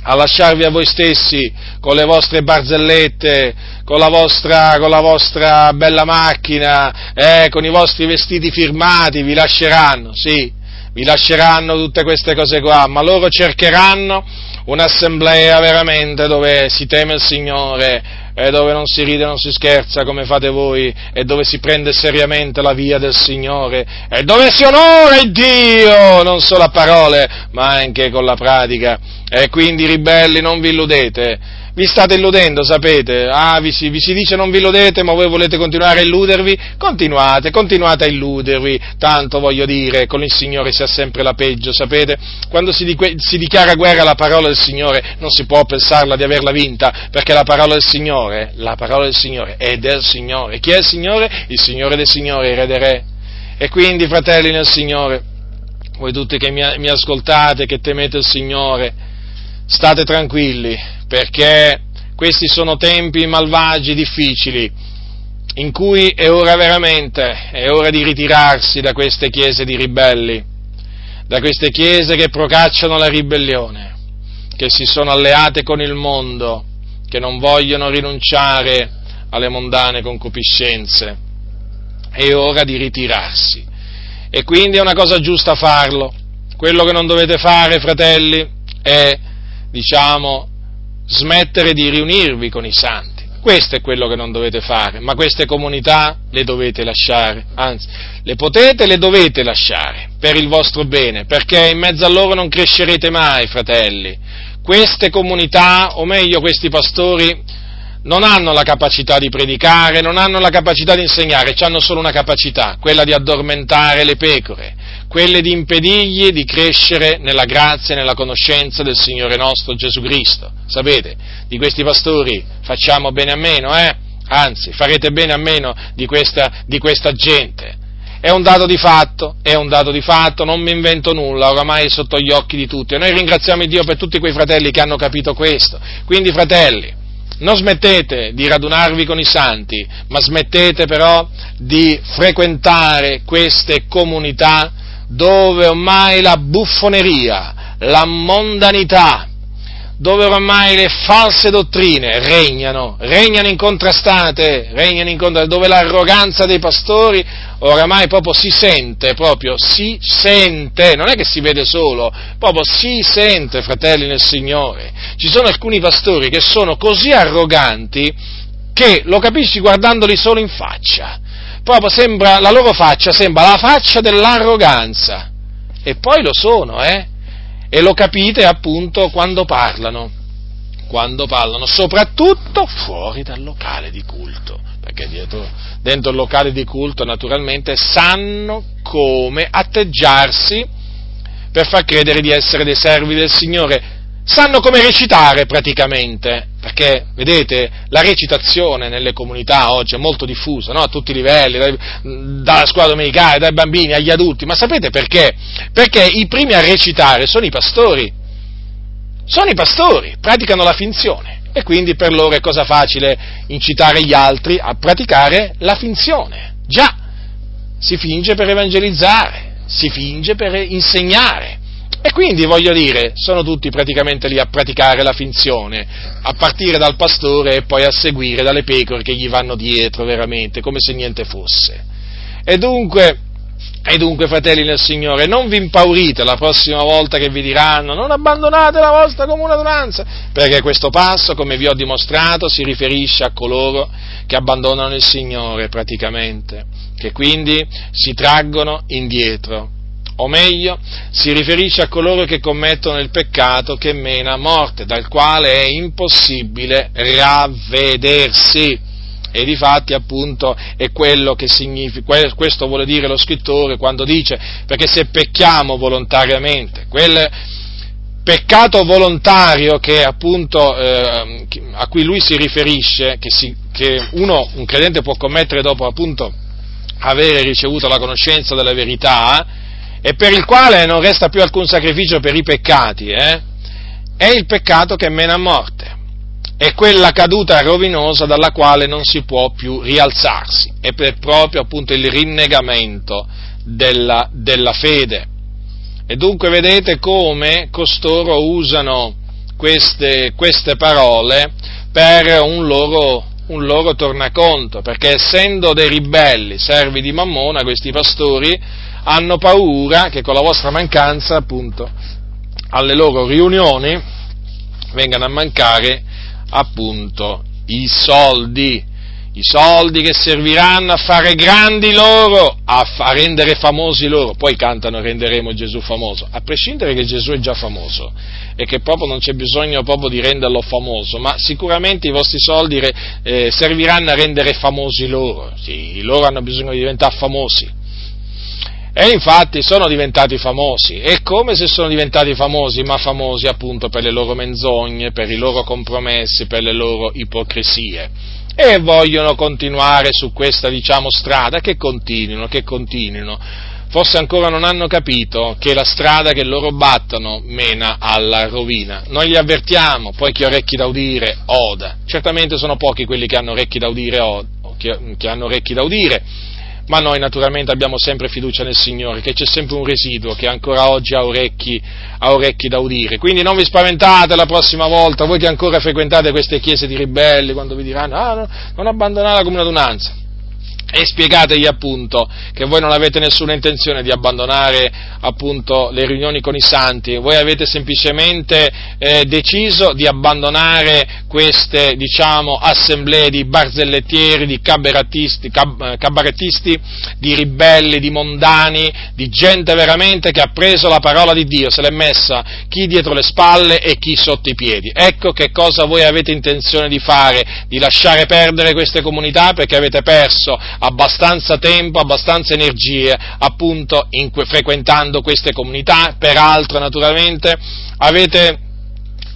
a lasciarvi a voi stessi con le vostre barzellette, con la vostra, con la vostra bella macchina, eh, con i vostri vestiti firmati, vi lasceranno, sì, vi lasceranno tutte queste cose qua, ma loro cercheranno un'assemblea veramente dove si teme il Signore e dove non si ride, non si scherza come fate voi e dove si prende seriamente la via del Signore e dove si onora il Dio, non solo a parole, ma anche con la pratica. E quindi ribelli non vi illudete vi state illudendo, sapete? Ah, vi si, vi si, dice non vi illudete, ma voi volete continuare a illudervi? Continuate, continuate a illudervi, tanto voglio dire, con il Signore si ha sempre la peggio, sapete? Quando si, di, si dichiara guerra alla parola del Signore, non si può pensarla di averla vinta, perché la parola del Signore, la parola del Signore è del Signore. Chi è il Signore? Il Signore dei Signori, il Re dei Re. E quindi, fratelli nel Signore, voi tutti che mi, mi ascoltate, che temete il Signore, state tranquilli, perché questi sono tempi malvagi, difficili, in cui è ora veramente, è ora di ritirarsi da queste chiese di ribelli, da queste chiese che procacciano la ribellione, che si sono alleate con il mondo, che non vogliono rinunciare alle mondane concupiscenze. È ora di ritirarsi. E quindi è una cosa giusta farlo. Quello che non dovete fare, fratelli, è diciamo, smettere di riunirvi con i santi. Questo è quello che non dovete fare, ma queste comunità le dovete lasciare, anzi, le potete e le dovete lasciare per il vostro bene, perché in mezzo a loro non crescerete mai, fratelli. Queste comunità, o meglio questi pastori, non hanno la capacità di predicare, non hanno la capacità di insegnare, hanno solo una capacità, quella di addormentare le pecore quelle di impedirgli di crescere nella grazia e nella conoscenza del Signore nostro Gesù Cristo. Sapete, di questi pastori facciamo bene a meno, eh? Anzi, farete bene a meno di questa, di questa gente. È un dato di fatto, è un dato di fatto, non mi invento nulla, oramai è sotto gli occhi di tutti. E noi ringraziamo Dio per tutti quei fratelli che hanno capito questo. Quindi, fratelli, non smettete di radunarvi con i santi, ma smettete però di frequentare queste comunità dove ormai la buffoneria, la mondanità, dove ormai le false dottrine regnano, regnano incontrastate, regnano incontrastate, dove l'arroganza dei pastori oramai proprio si sente, proprio si sente, non è che si vede solo, proprio si sente, fratelli nel Signore. Ci sono alcuni pastori che sono così arroganti che lo capisci guardandoli solo in faccia proprio sembra, la loro faccia sembra la faccia dell'arroganza. E poi lo sono, eh? E lo capite appunto quando parlano, quando parlano, soprattutto fuori dal locale di culto, perché dietro, dentro il locale di culto naturalmente sanno come atteggiarsi per far credere di essere dei servi del Signore sanno come recitare praticamente, perché vedete la recitazione nelle comunità oggi è molto diffusa, no? a tutti i livelli, dai, dalla scuola domenicale, dai bambini agli adulti, ma sapete perché? Perché i primi a recitare sono i pastori, sono i pastori, praticano la finzione e quindi per loro è cosa facile incitare gli altri a praticare la finzione. Già, si finge per evangelizzare, si finge per insegnare e quindi voglio dire, sono tutti praticamente lì a praticare la finzione, a partire dal pastore e poi a seguire dalle pecore che gli vanno dietro veramente, come se niente fosse. E dunque, e dunque, fratelli nel Signore, non vi impaurite la prossima volta che vi diranno non abbandonate la vostra comune adunanza, perché questo passo, come vi ho dimostrato, si riferisce a coloro che abbandonano il Signore praticamente, che quindi si traggono indietro o meglio, si riferisce a coloro che commettono il peccato che mena morte, dal quale è impossibile ravvedersi. E di fatti appunto è quello che significa, questo vuole dire lo scrittore quando dice, perché se pecchiamo volontariamente, quel peccato volontario che appunto, eh, a cui lui si riferisce, che, si, che uno, un credente può commettere dopo appunto avere ricevuto la conoscenza della verità, e per il quale non resta più alcun sacrificio per i peccati, eh? è il peccato che mena a morte, è quella caduta rovinosa dalla quale non si può più rialzarsi, è proprio appunto il rinnegamento della, della fede. E dunque vedete come costoro usano queste, queste parole per un loro, un loro tornaconto, perché essendo dei ribelli, servi di Mammona, questi pastori, hanno paura che con la vostra mancanza, appunto, alle loro riunioni vengano a mancare, appunto, i soldi, i soldi che serviranno a fare grandi loro, a, a, rendere famosi loro. Poi cantano renderemo Gesù famoso, a prescindere che Gesù è già famoso e che proprio non c'è bisogno proprio di renderlo famoso, ma sicuramente i vostri soldi eh, serviranno a rendere famosi loro. Sì, loro hanno bisogno di diventare famosi e infatti sono diventati famosi, è come se sono diventati famosi, ma famosi appunto per le loro menzogne, per i loro compromessi, per le loro ipocrisie. E vogliono continuare su questa, diciamo, strada, che continuino, che continuino. Forse ancora non hanno capito che la strada che loro battono mena alla rovina. Noi li avvertiamo, poi chi ha orecchi da udire, oda. Certamente sono pochi quelli che hanno orecchi da udire, che, che hanno orecchi da udire ma noi naturalmente abbiamo sempre fiducia nel Signore, che c'è sempre un residuo che ancora oggi ha orecchi, ha orecchi da udire. Quindi non vi spaventate la prossima volta, voi che ancora frequentate queste chiese di ribelli, quando vi diranno, ah, no, non abbandonare la comune adunanza e spiegategli appunto che voi non avete nessuna intenzione di abbandonare appunto le riunioni con i santi, voi avete semplicemente eh, deciso di abbandonare queste diciamo assemblee di barzellettieri, di cabarettisti, cab- cabarettisti, di ribelli, di mondani, di gente veramente che ha preso la parola di Dio, se l'è messa chi dietro le spalle e chi sotto i piedi. Ecco che cosa voi avete intenzione di fare, di lasciare perdere queste comunità perché avete perso abbastanza tempo, abbastanza energie appunto in, frequentando queste comunità, peraltro naturalmente avete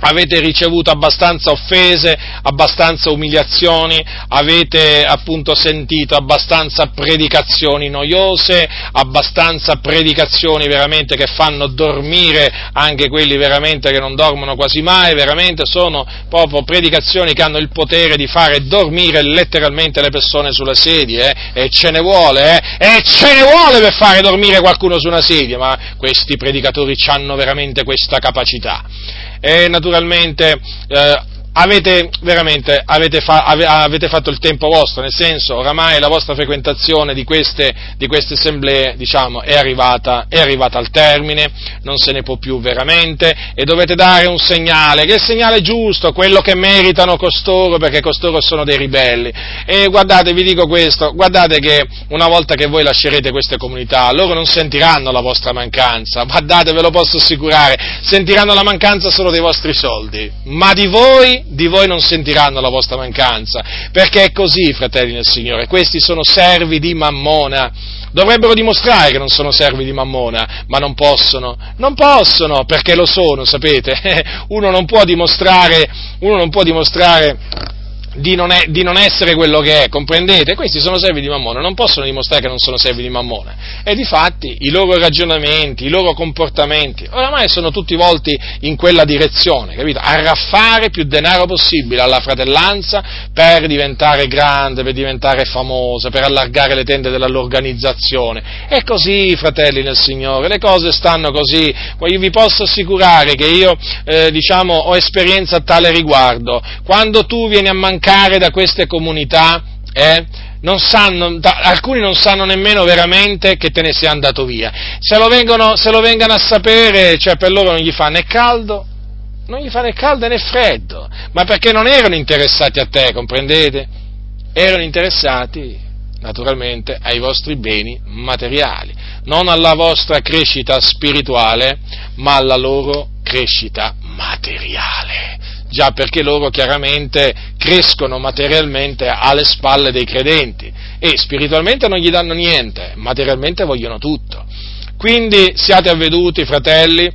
avete ricevuto abbastanza offese, abbastanza umiliazioni, avete appunto sentito abbastanza predicazioni noiose, abbastanza predicazioni veramente che fanno dormire anche quelli veramente che non dormono quasi mai, veramente sono proprio predicazioni che hanno il potere di fare dormire letteralmente le persone sulle sedie, eh? e ce ne vuole, eh? e ce ne vuole per fare dormire qualcuno su una sedia, ma questi predicatori hanno veramente questa capacità e naturalmente eh, avete veramente avete, fa, avete, fatto il tempo vostro, nel senso oramai la vostra frequentazione di queste, di queste assemblee diciamo, è, arrivata, è, arrivata, al termine, non se ne può più veramente e dovete dare un segnale, che è il segnale giusto, quello che meritano costoro, perché costoro sono dei ribelli. E guardate, vi dico questo, guardate che una volta che voi lascerete queste comunità, loro non sentiranno la vostra mancanza, guardate, ve lo posso assicurare, sentiranno la mancanza solo dei vostri soldi, ma di voi di voi non sentiranno la vostra mancanza, perché è così, fratelli del Signore, questi sono servi di Mammona. Dovrebbero dimostrare che non sono servi di Mammona, ma non possono, non possono, perché lo sono, sapete? *laughs* Uno non può dimostrare, uno non può dimostrare di non, è, di non, essere quello che è, comprendete? Questi sono servi di Mammona, non possono dimostrare che non sono servi di Mammona. E di fatti i loro ragionamenti, i loro comportamenti, oramai sono tutti volti in quella direzione, capito? A raffare più denaro possibile alla fratellanza per diventare grande, per diventare famosa, per allargare le tende della loro organizzazione. E così, fratelli nel Signore, le cose stanno così. Io vi posso assicurare che io, eh, diciamo, ho esperienza a tale riguardo. Quando tu vieni a mancare mancare da queste comunità, eh, non sanno, alcuni non sanno nemmeno veramente che te ne sia andato via. Se lo, vengono, se lo vengano a sapere, cioè per loro non gli fa né caldo, non gli fa né caldo né freddo, ma perché non erano interessati a te, comprendete? Erano interessati naturalmente ai vostri beni materiali, non alla vostra crescita spirituale, ma alla loro crescita materiale già perché loro chiaramente crescono materialmente alle spalle dei credenti e spiritualmente non gli danno niente, materialmente vogliono tutto. Quindi siate avveduti, fratelli,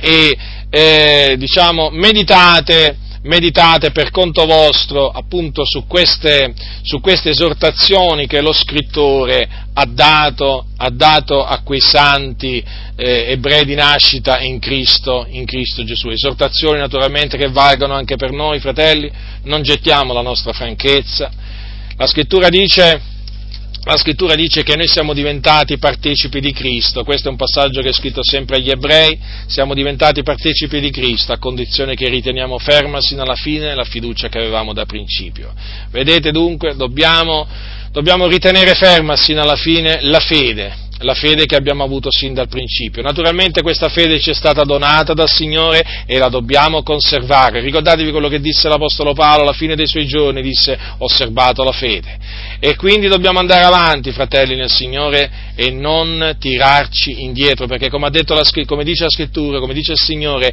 e eh, diciamo, meditate meditate per conto vostro appunto su queste, su queste esortazioni che lo scrittore ha dato, ha dato a quei santi eh, ebrei di nascita in Cristo, in Cristo Gesù. Esortazioni naturalmente che valgono anche per noi, fratelli, non gettiamo la nostra franchezza. La scrittura dice la scrittura dice che noi siamo diventati partecipi di Cristo, questo è un passaggio che è scritto sempre agli ebrei, siamo diventati partecipi di Cristo a condizione che riteniamo ferma sino alla fine la fiducia che avevamo da principio. Vedete dunque, dobbiamo, dobbiamo ritenere ferma sino alla fine la fede, la fede che abbiamo avuto sin dal principio. Naturalmente questa fede ci è stata donata dal Signore e la dobbiamo conservare. Ricordatevi quello che disse l'Apostolo Paolo alla fine dei suoi giorni, disse osservato la fede. E quindi dobbiamo andare avanti, fratelli nel Signore, e non tirarci indietro, perché come, la, come dice la Scrittura, come dice il Signore,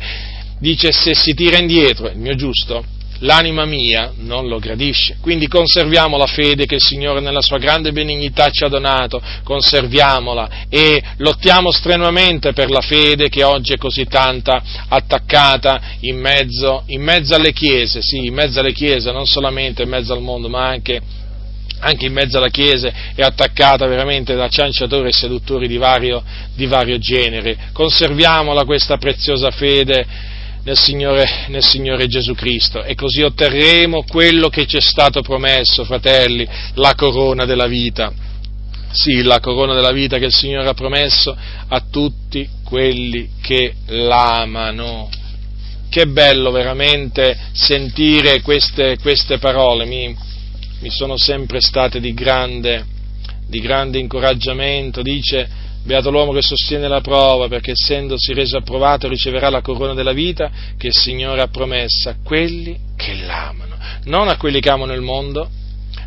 dice se si tira indietro, il mio giusto, l'anima mia non lo gradisce. Quindi conserviamo la fede che il Signore nella sua grande benignità ci ha donato, conserviamola e lottiamo strenuamente per la fede che oggi è così tanta attaccata in mezzo, in mezzo alle chiese, sì, in mezzo alle chiese, non solamente in mezzo al mondo, ma anche anche in mezzo alla Chiesa è attaccata veramente da cianciatori e seduttori di vario, di vario genere. Conserviamola questa preziosa fede nel Signore, nel Signore Gesù Cristo e così otterremo quello che ci è stato promesso, fratelli, la corona della vita. Sì, la corona della vita che il Signore ha promesso a tutti quelli che l'amano. Che bello veramente sentire queste, queste parole, mi, mi, sono sempre state di grande, di grande incoraggiamento. Dice, Beato l'uomo che sostiene la prova, perché essendosi reso approvato riceverà la corona della vita che il Signore ha promessa a quelli che l'amano, non a quelli che amano il mondo,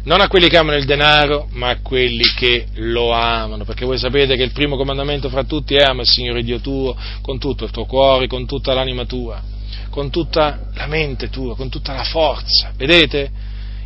non a quelli che amano il denaro, ma a quelli che lo amano, perché voi sapete che il primo comandamento fra tutti è ama il Signore Dio tuo con tutto il tuo cuore, con tutta l'anima tua, con tutta la mente tua, con tutta la forza. Vedete?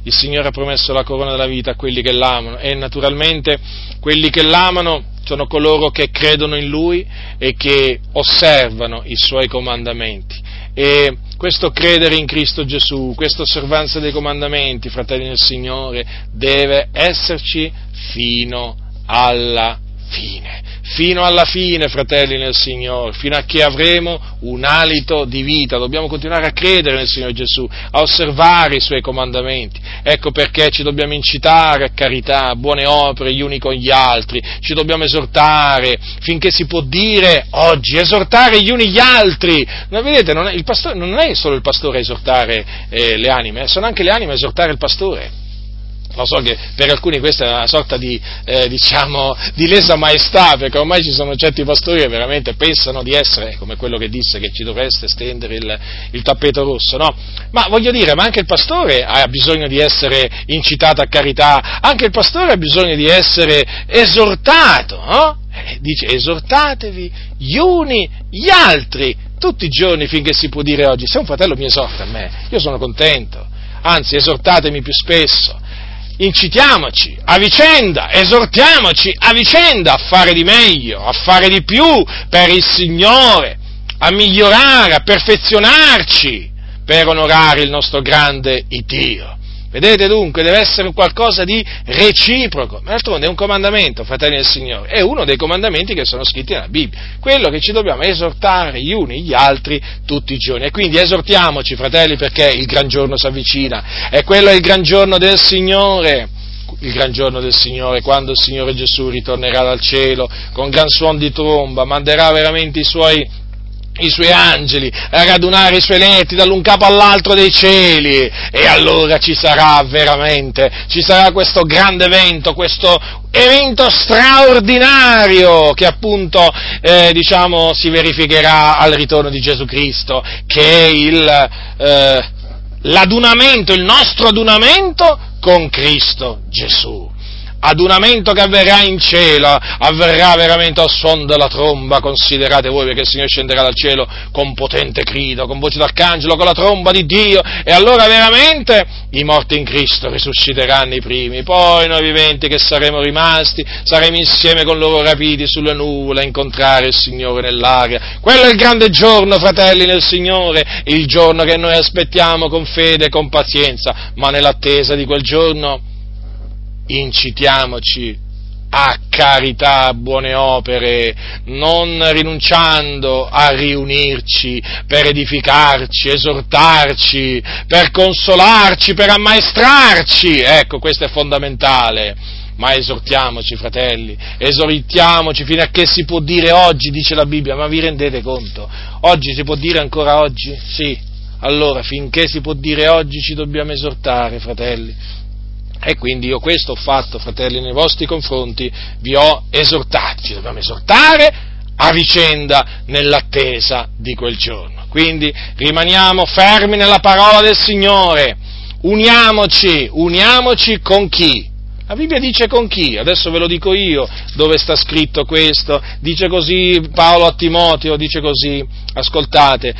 Il Signore ha promesso la corona della vita a quelli che l'amano e naturalmente quelli che l'amano sono coloro che credono in Lui e che osservano i Suoi comandamenti. E questo credere in Cristo Gesù, questa osservanza dei comandamenti, fratelli del Signore, deve esserci fino alla fine fino alla fine, fratelli nel Signore, fino a che avremo un alito di vita. Dobbiamo continuare a credere nel Signore Gesù, a osservare i Suoi comandamenti. Ecco perché ci dobbiamo incitare a carità, a buone opere gli uni con gli altri, ci dobbiamo esortare finché si può dire oggi, esortare gli uni gli altri. Ma vedete, non è, pastore, non è solo il pastore a esortare eh, le anime, sono anche le anime a esortare il pastore. Lo so che per alcuni questa è una sorta di, eh, diciamo, *laughs* di lesa maestà, perché ormai ci sono certi pastori che veramente pensano di essere come quello che disse che ci dovreste stendere il, il tappeto rosso, no? Ma voglio dire, ma anche il pastore ha bisogno di essere incitato a carità, anche il pastore ha bisogno di essere esortato, no? Eh, dice esortatevi gli uni gli altri tutti i giorni finché si può dire oggi, se un fratello mi esorta a me, io sono contento, anzi esortatemi più spesso, incitiamoci a vicenda, esortiamoci a vicenda a fare di meglio, a fare di più per il Signore, a migliorare, a perfezionarci per onorare il nostro grande Dio. Vedete dunque, deve essere qualcosa di reciproco, ma d'altronde è un comandamento, fratelli del Signore, è uno dei comandamenti che sono scritti nella Bibbia, quello che ci dobbiamo esortare gli uni gli altri tutti i giorni. E quindi esortiamoci, fratelli, perché il gran giorno si avvicina, e quello è il gran giorno del Signore. Il gran giorno del Signore, quando il Signore Gesù ritornerà dal cielo con gran suon di tromba, manderà veramente i suoi i suoi angeli, a radunare i suoi letti dall'un capo all'altro dei cieli. E allora ci sarà veramente, ci sarà questo grande evento, questo evento straordinario che appunto eh, diciamo si verificherà al ritorno di Gesù Cristo, che è il, eh, l'adunamento, il nostro adunamento con Cristo Gesù adunamento che avverrà in cielo, avverrà veramente al suono della tromba, considerate voi perché il Signore scenderà dal cielo con potente grido, con voce d'arcangelo, con la tromba di Dio, e allora veramente i morti in Cristo risusciteranno i primi, poi noi viventi che saremo rimasti, saremo insieme con loro rapiti sulle nuvole a incontrare il Signore nell'aria. Quello è il grande giorno, fratelli nel Signore, il giorno che noi aspettiamo con fede e con pazienza, ma nell'attesa di quel giorno incitiamoci a carità, a buone opere, non rinunciando a riunirci per edificarci, esortarci, per consolarci, per ammaestrarci. Ecco, questo è fondamentale. Ma esortiamoci, fratelli, esortiamoci fino a che si può dire oggi, dice la Bibbia, ma vi rendete conto? Oggi si può dire ancora oggi? Sì. Allora, finché si può dire oggi ci dobbiamo esortare, fratelli e quindi io questo ho fatto, fratelli, nei vostri confronti, vi ho esortati, ci dobbiamo esortare a vicenda nell'attesa di quel giorno. Quindi rimaniamo fermi nella parola del Signore, uniamoci, uniamoci con chi? La Bibbia dice con chi? Adesso ve lo dico io dove sta scritto questo. Dice così Paolo a Timoteo, dice così, ascoltate,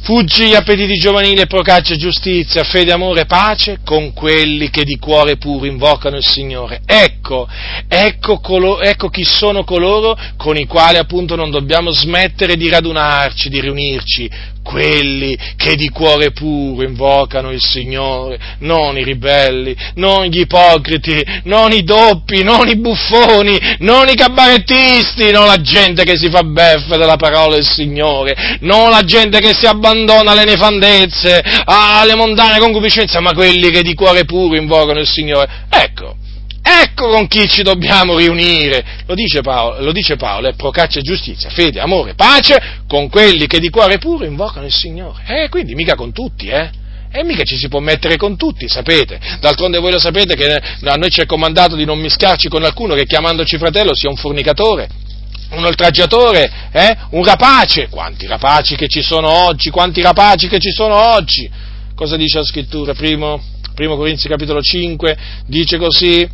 Fuggi gli appetiti giovanili e procaccia giustizia, fede, amore, pace con quelli che di cuore puro invocano il Signore. Ecco, ecco, colo, ecco chi sono coloro con i quali appunto non dobbiamo smettere di radunarci, di riunirci, quelli che di cuore puro invocano il Signore, non i ribelli, non gli ipocriti, non i doppi, non i buffoni, non i cabarettisti, non la gente che si fa beffa della parola del Signore, non la gente che si abbandona alle nefandezze, alle mondane concupiscenze, ma quelli che di cuore puro invocano il Signore. Ecco, Ecco con chi ci dobbiamo riunire. Lo dice Paolo, lo dice Paolo è procaccia giustizia, fede, amore, pace con quelli che di cuore puro invocano il Signore. Eh, quindi mica con tutti, eh? E mica ci si può mettere con tutti, sapete. D'altronde voi lo sapete che a noi ci è comandato di non mischiarci con alcuno che chiamandoci fratello sia un fornicatore, un oltraggiatore, eh? un rapace. Quanti rapaci che ci sono oggi, quanti rapaci che ci sono oggi. Cosa dice la scrittura? Primo, primo Corinzi capitolo 5 dice così,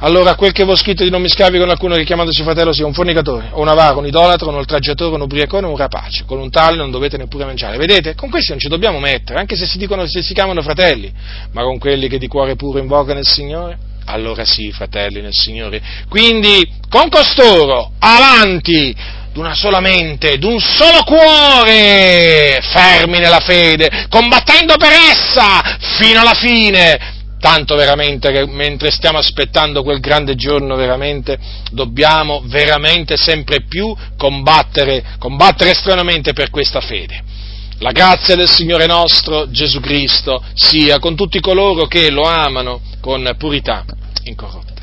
allora quel che vi ho scritto di non mischiarvi con alcuno che chiamandosi fratello sia un fornicatore, o un avaro, un idolatro, un oltraggiatore, un ubriacone, un rapace. Con un tale non dovete neppure mangiare. Vedete? Con questi non ci dobbiamo mettere, anche se si dicono, se si chiamano fratelli, ma con quelli che di cuore puro invocano il Signore. Allora sì, fratelli nel Signore. Quindi, con costoro, avanti! d'una sola mente, d'un solo cuore, fermi nella fede, combattendo per essa fino alla fine, tanto veramente che mentre stiamo aspettando quel grande giorno veramente dobbiamo veramente sempre più combattere, combattere stranamente per questa fede. La grazia del Signore nostro Gesù Cristo sia con tutti coloro che lo amano con purità incorrotta.